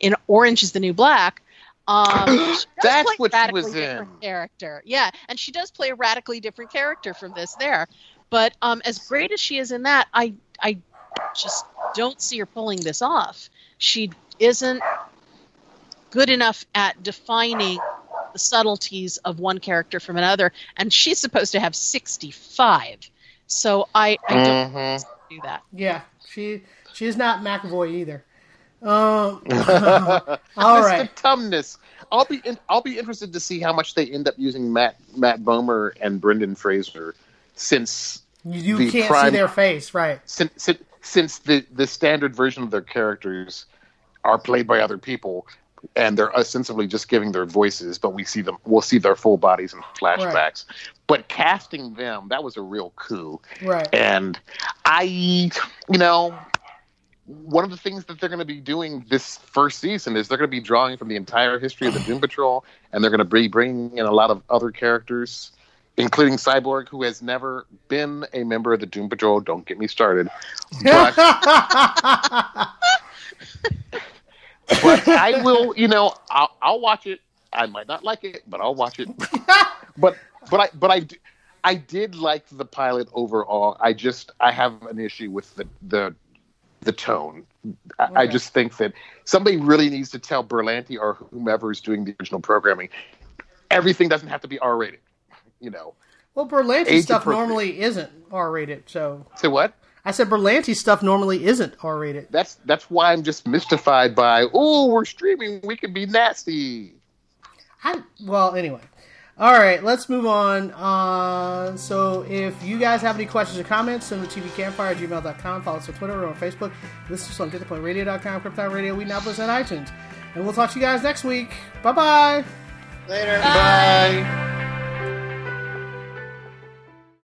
in orange is the new black um, That's what she was in. Character, yeah, and she does play a radically different character from this there. But um, as great as she is in that, I I just don't see her pulling this off. She isn't good enough at defining the subtleties of one character from another, and she's supposed to have sixty five. So I I don't Mhm. do that. Yeah, she she's not McAvoy either. Um, all Just right. the tumness. I'll be in, I'll be interested to see how much they end up using Matt Matt Bomer and Brendan Fraser since You, can't see their face, right? since since, since the the standard version of their characters are played by other people and they're ostensibly just giving their voices but we see them we'll see their full bodies in flashbacks but casting them that was a real coup Right. and i you know one of the things that they're going to be doing this first season is they're going to be drawing from the entire history of the Doom Patrol, and they're going to be bringing in a lot of other characters, including Cyborg, who has never been a member of the Doom Patrol. Don't get me started. But, but I will, you know, I'll, I'll watch it. I might not like it, but I'll watch it. but but I but I I did like the pilot overall. I just I have an issue with the the the tone. I, I just think that somebody really needs to tell Berlanti or whomever is doing the original programming. Everything doesn't have to be R rated. You know. well, Berlanti stuff normally isn't R rated, so Say what? I said Berlanti stuff normally isn't R rated. That's that's why I'm just mystified by. Oh, we're streaming. We can be nasty. I, well, anyway. All right, let's move on. Uh, so, if you guys have any questions or comments, send them to tvcampfire at gmail.com. Follow us on Twitter or on Facebook. Listen to us on getthepointradio.com, Krypton Radio. We now post on iTunes. And we'll talk to you guys next week. Bye bye. Later. Bye.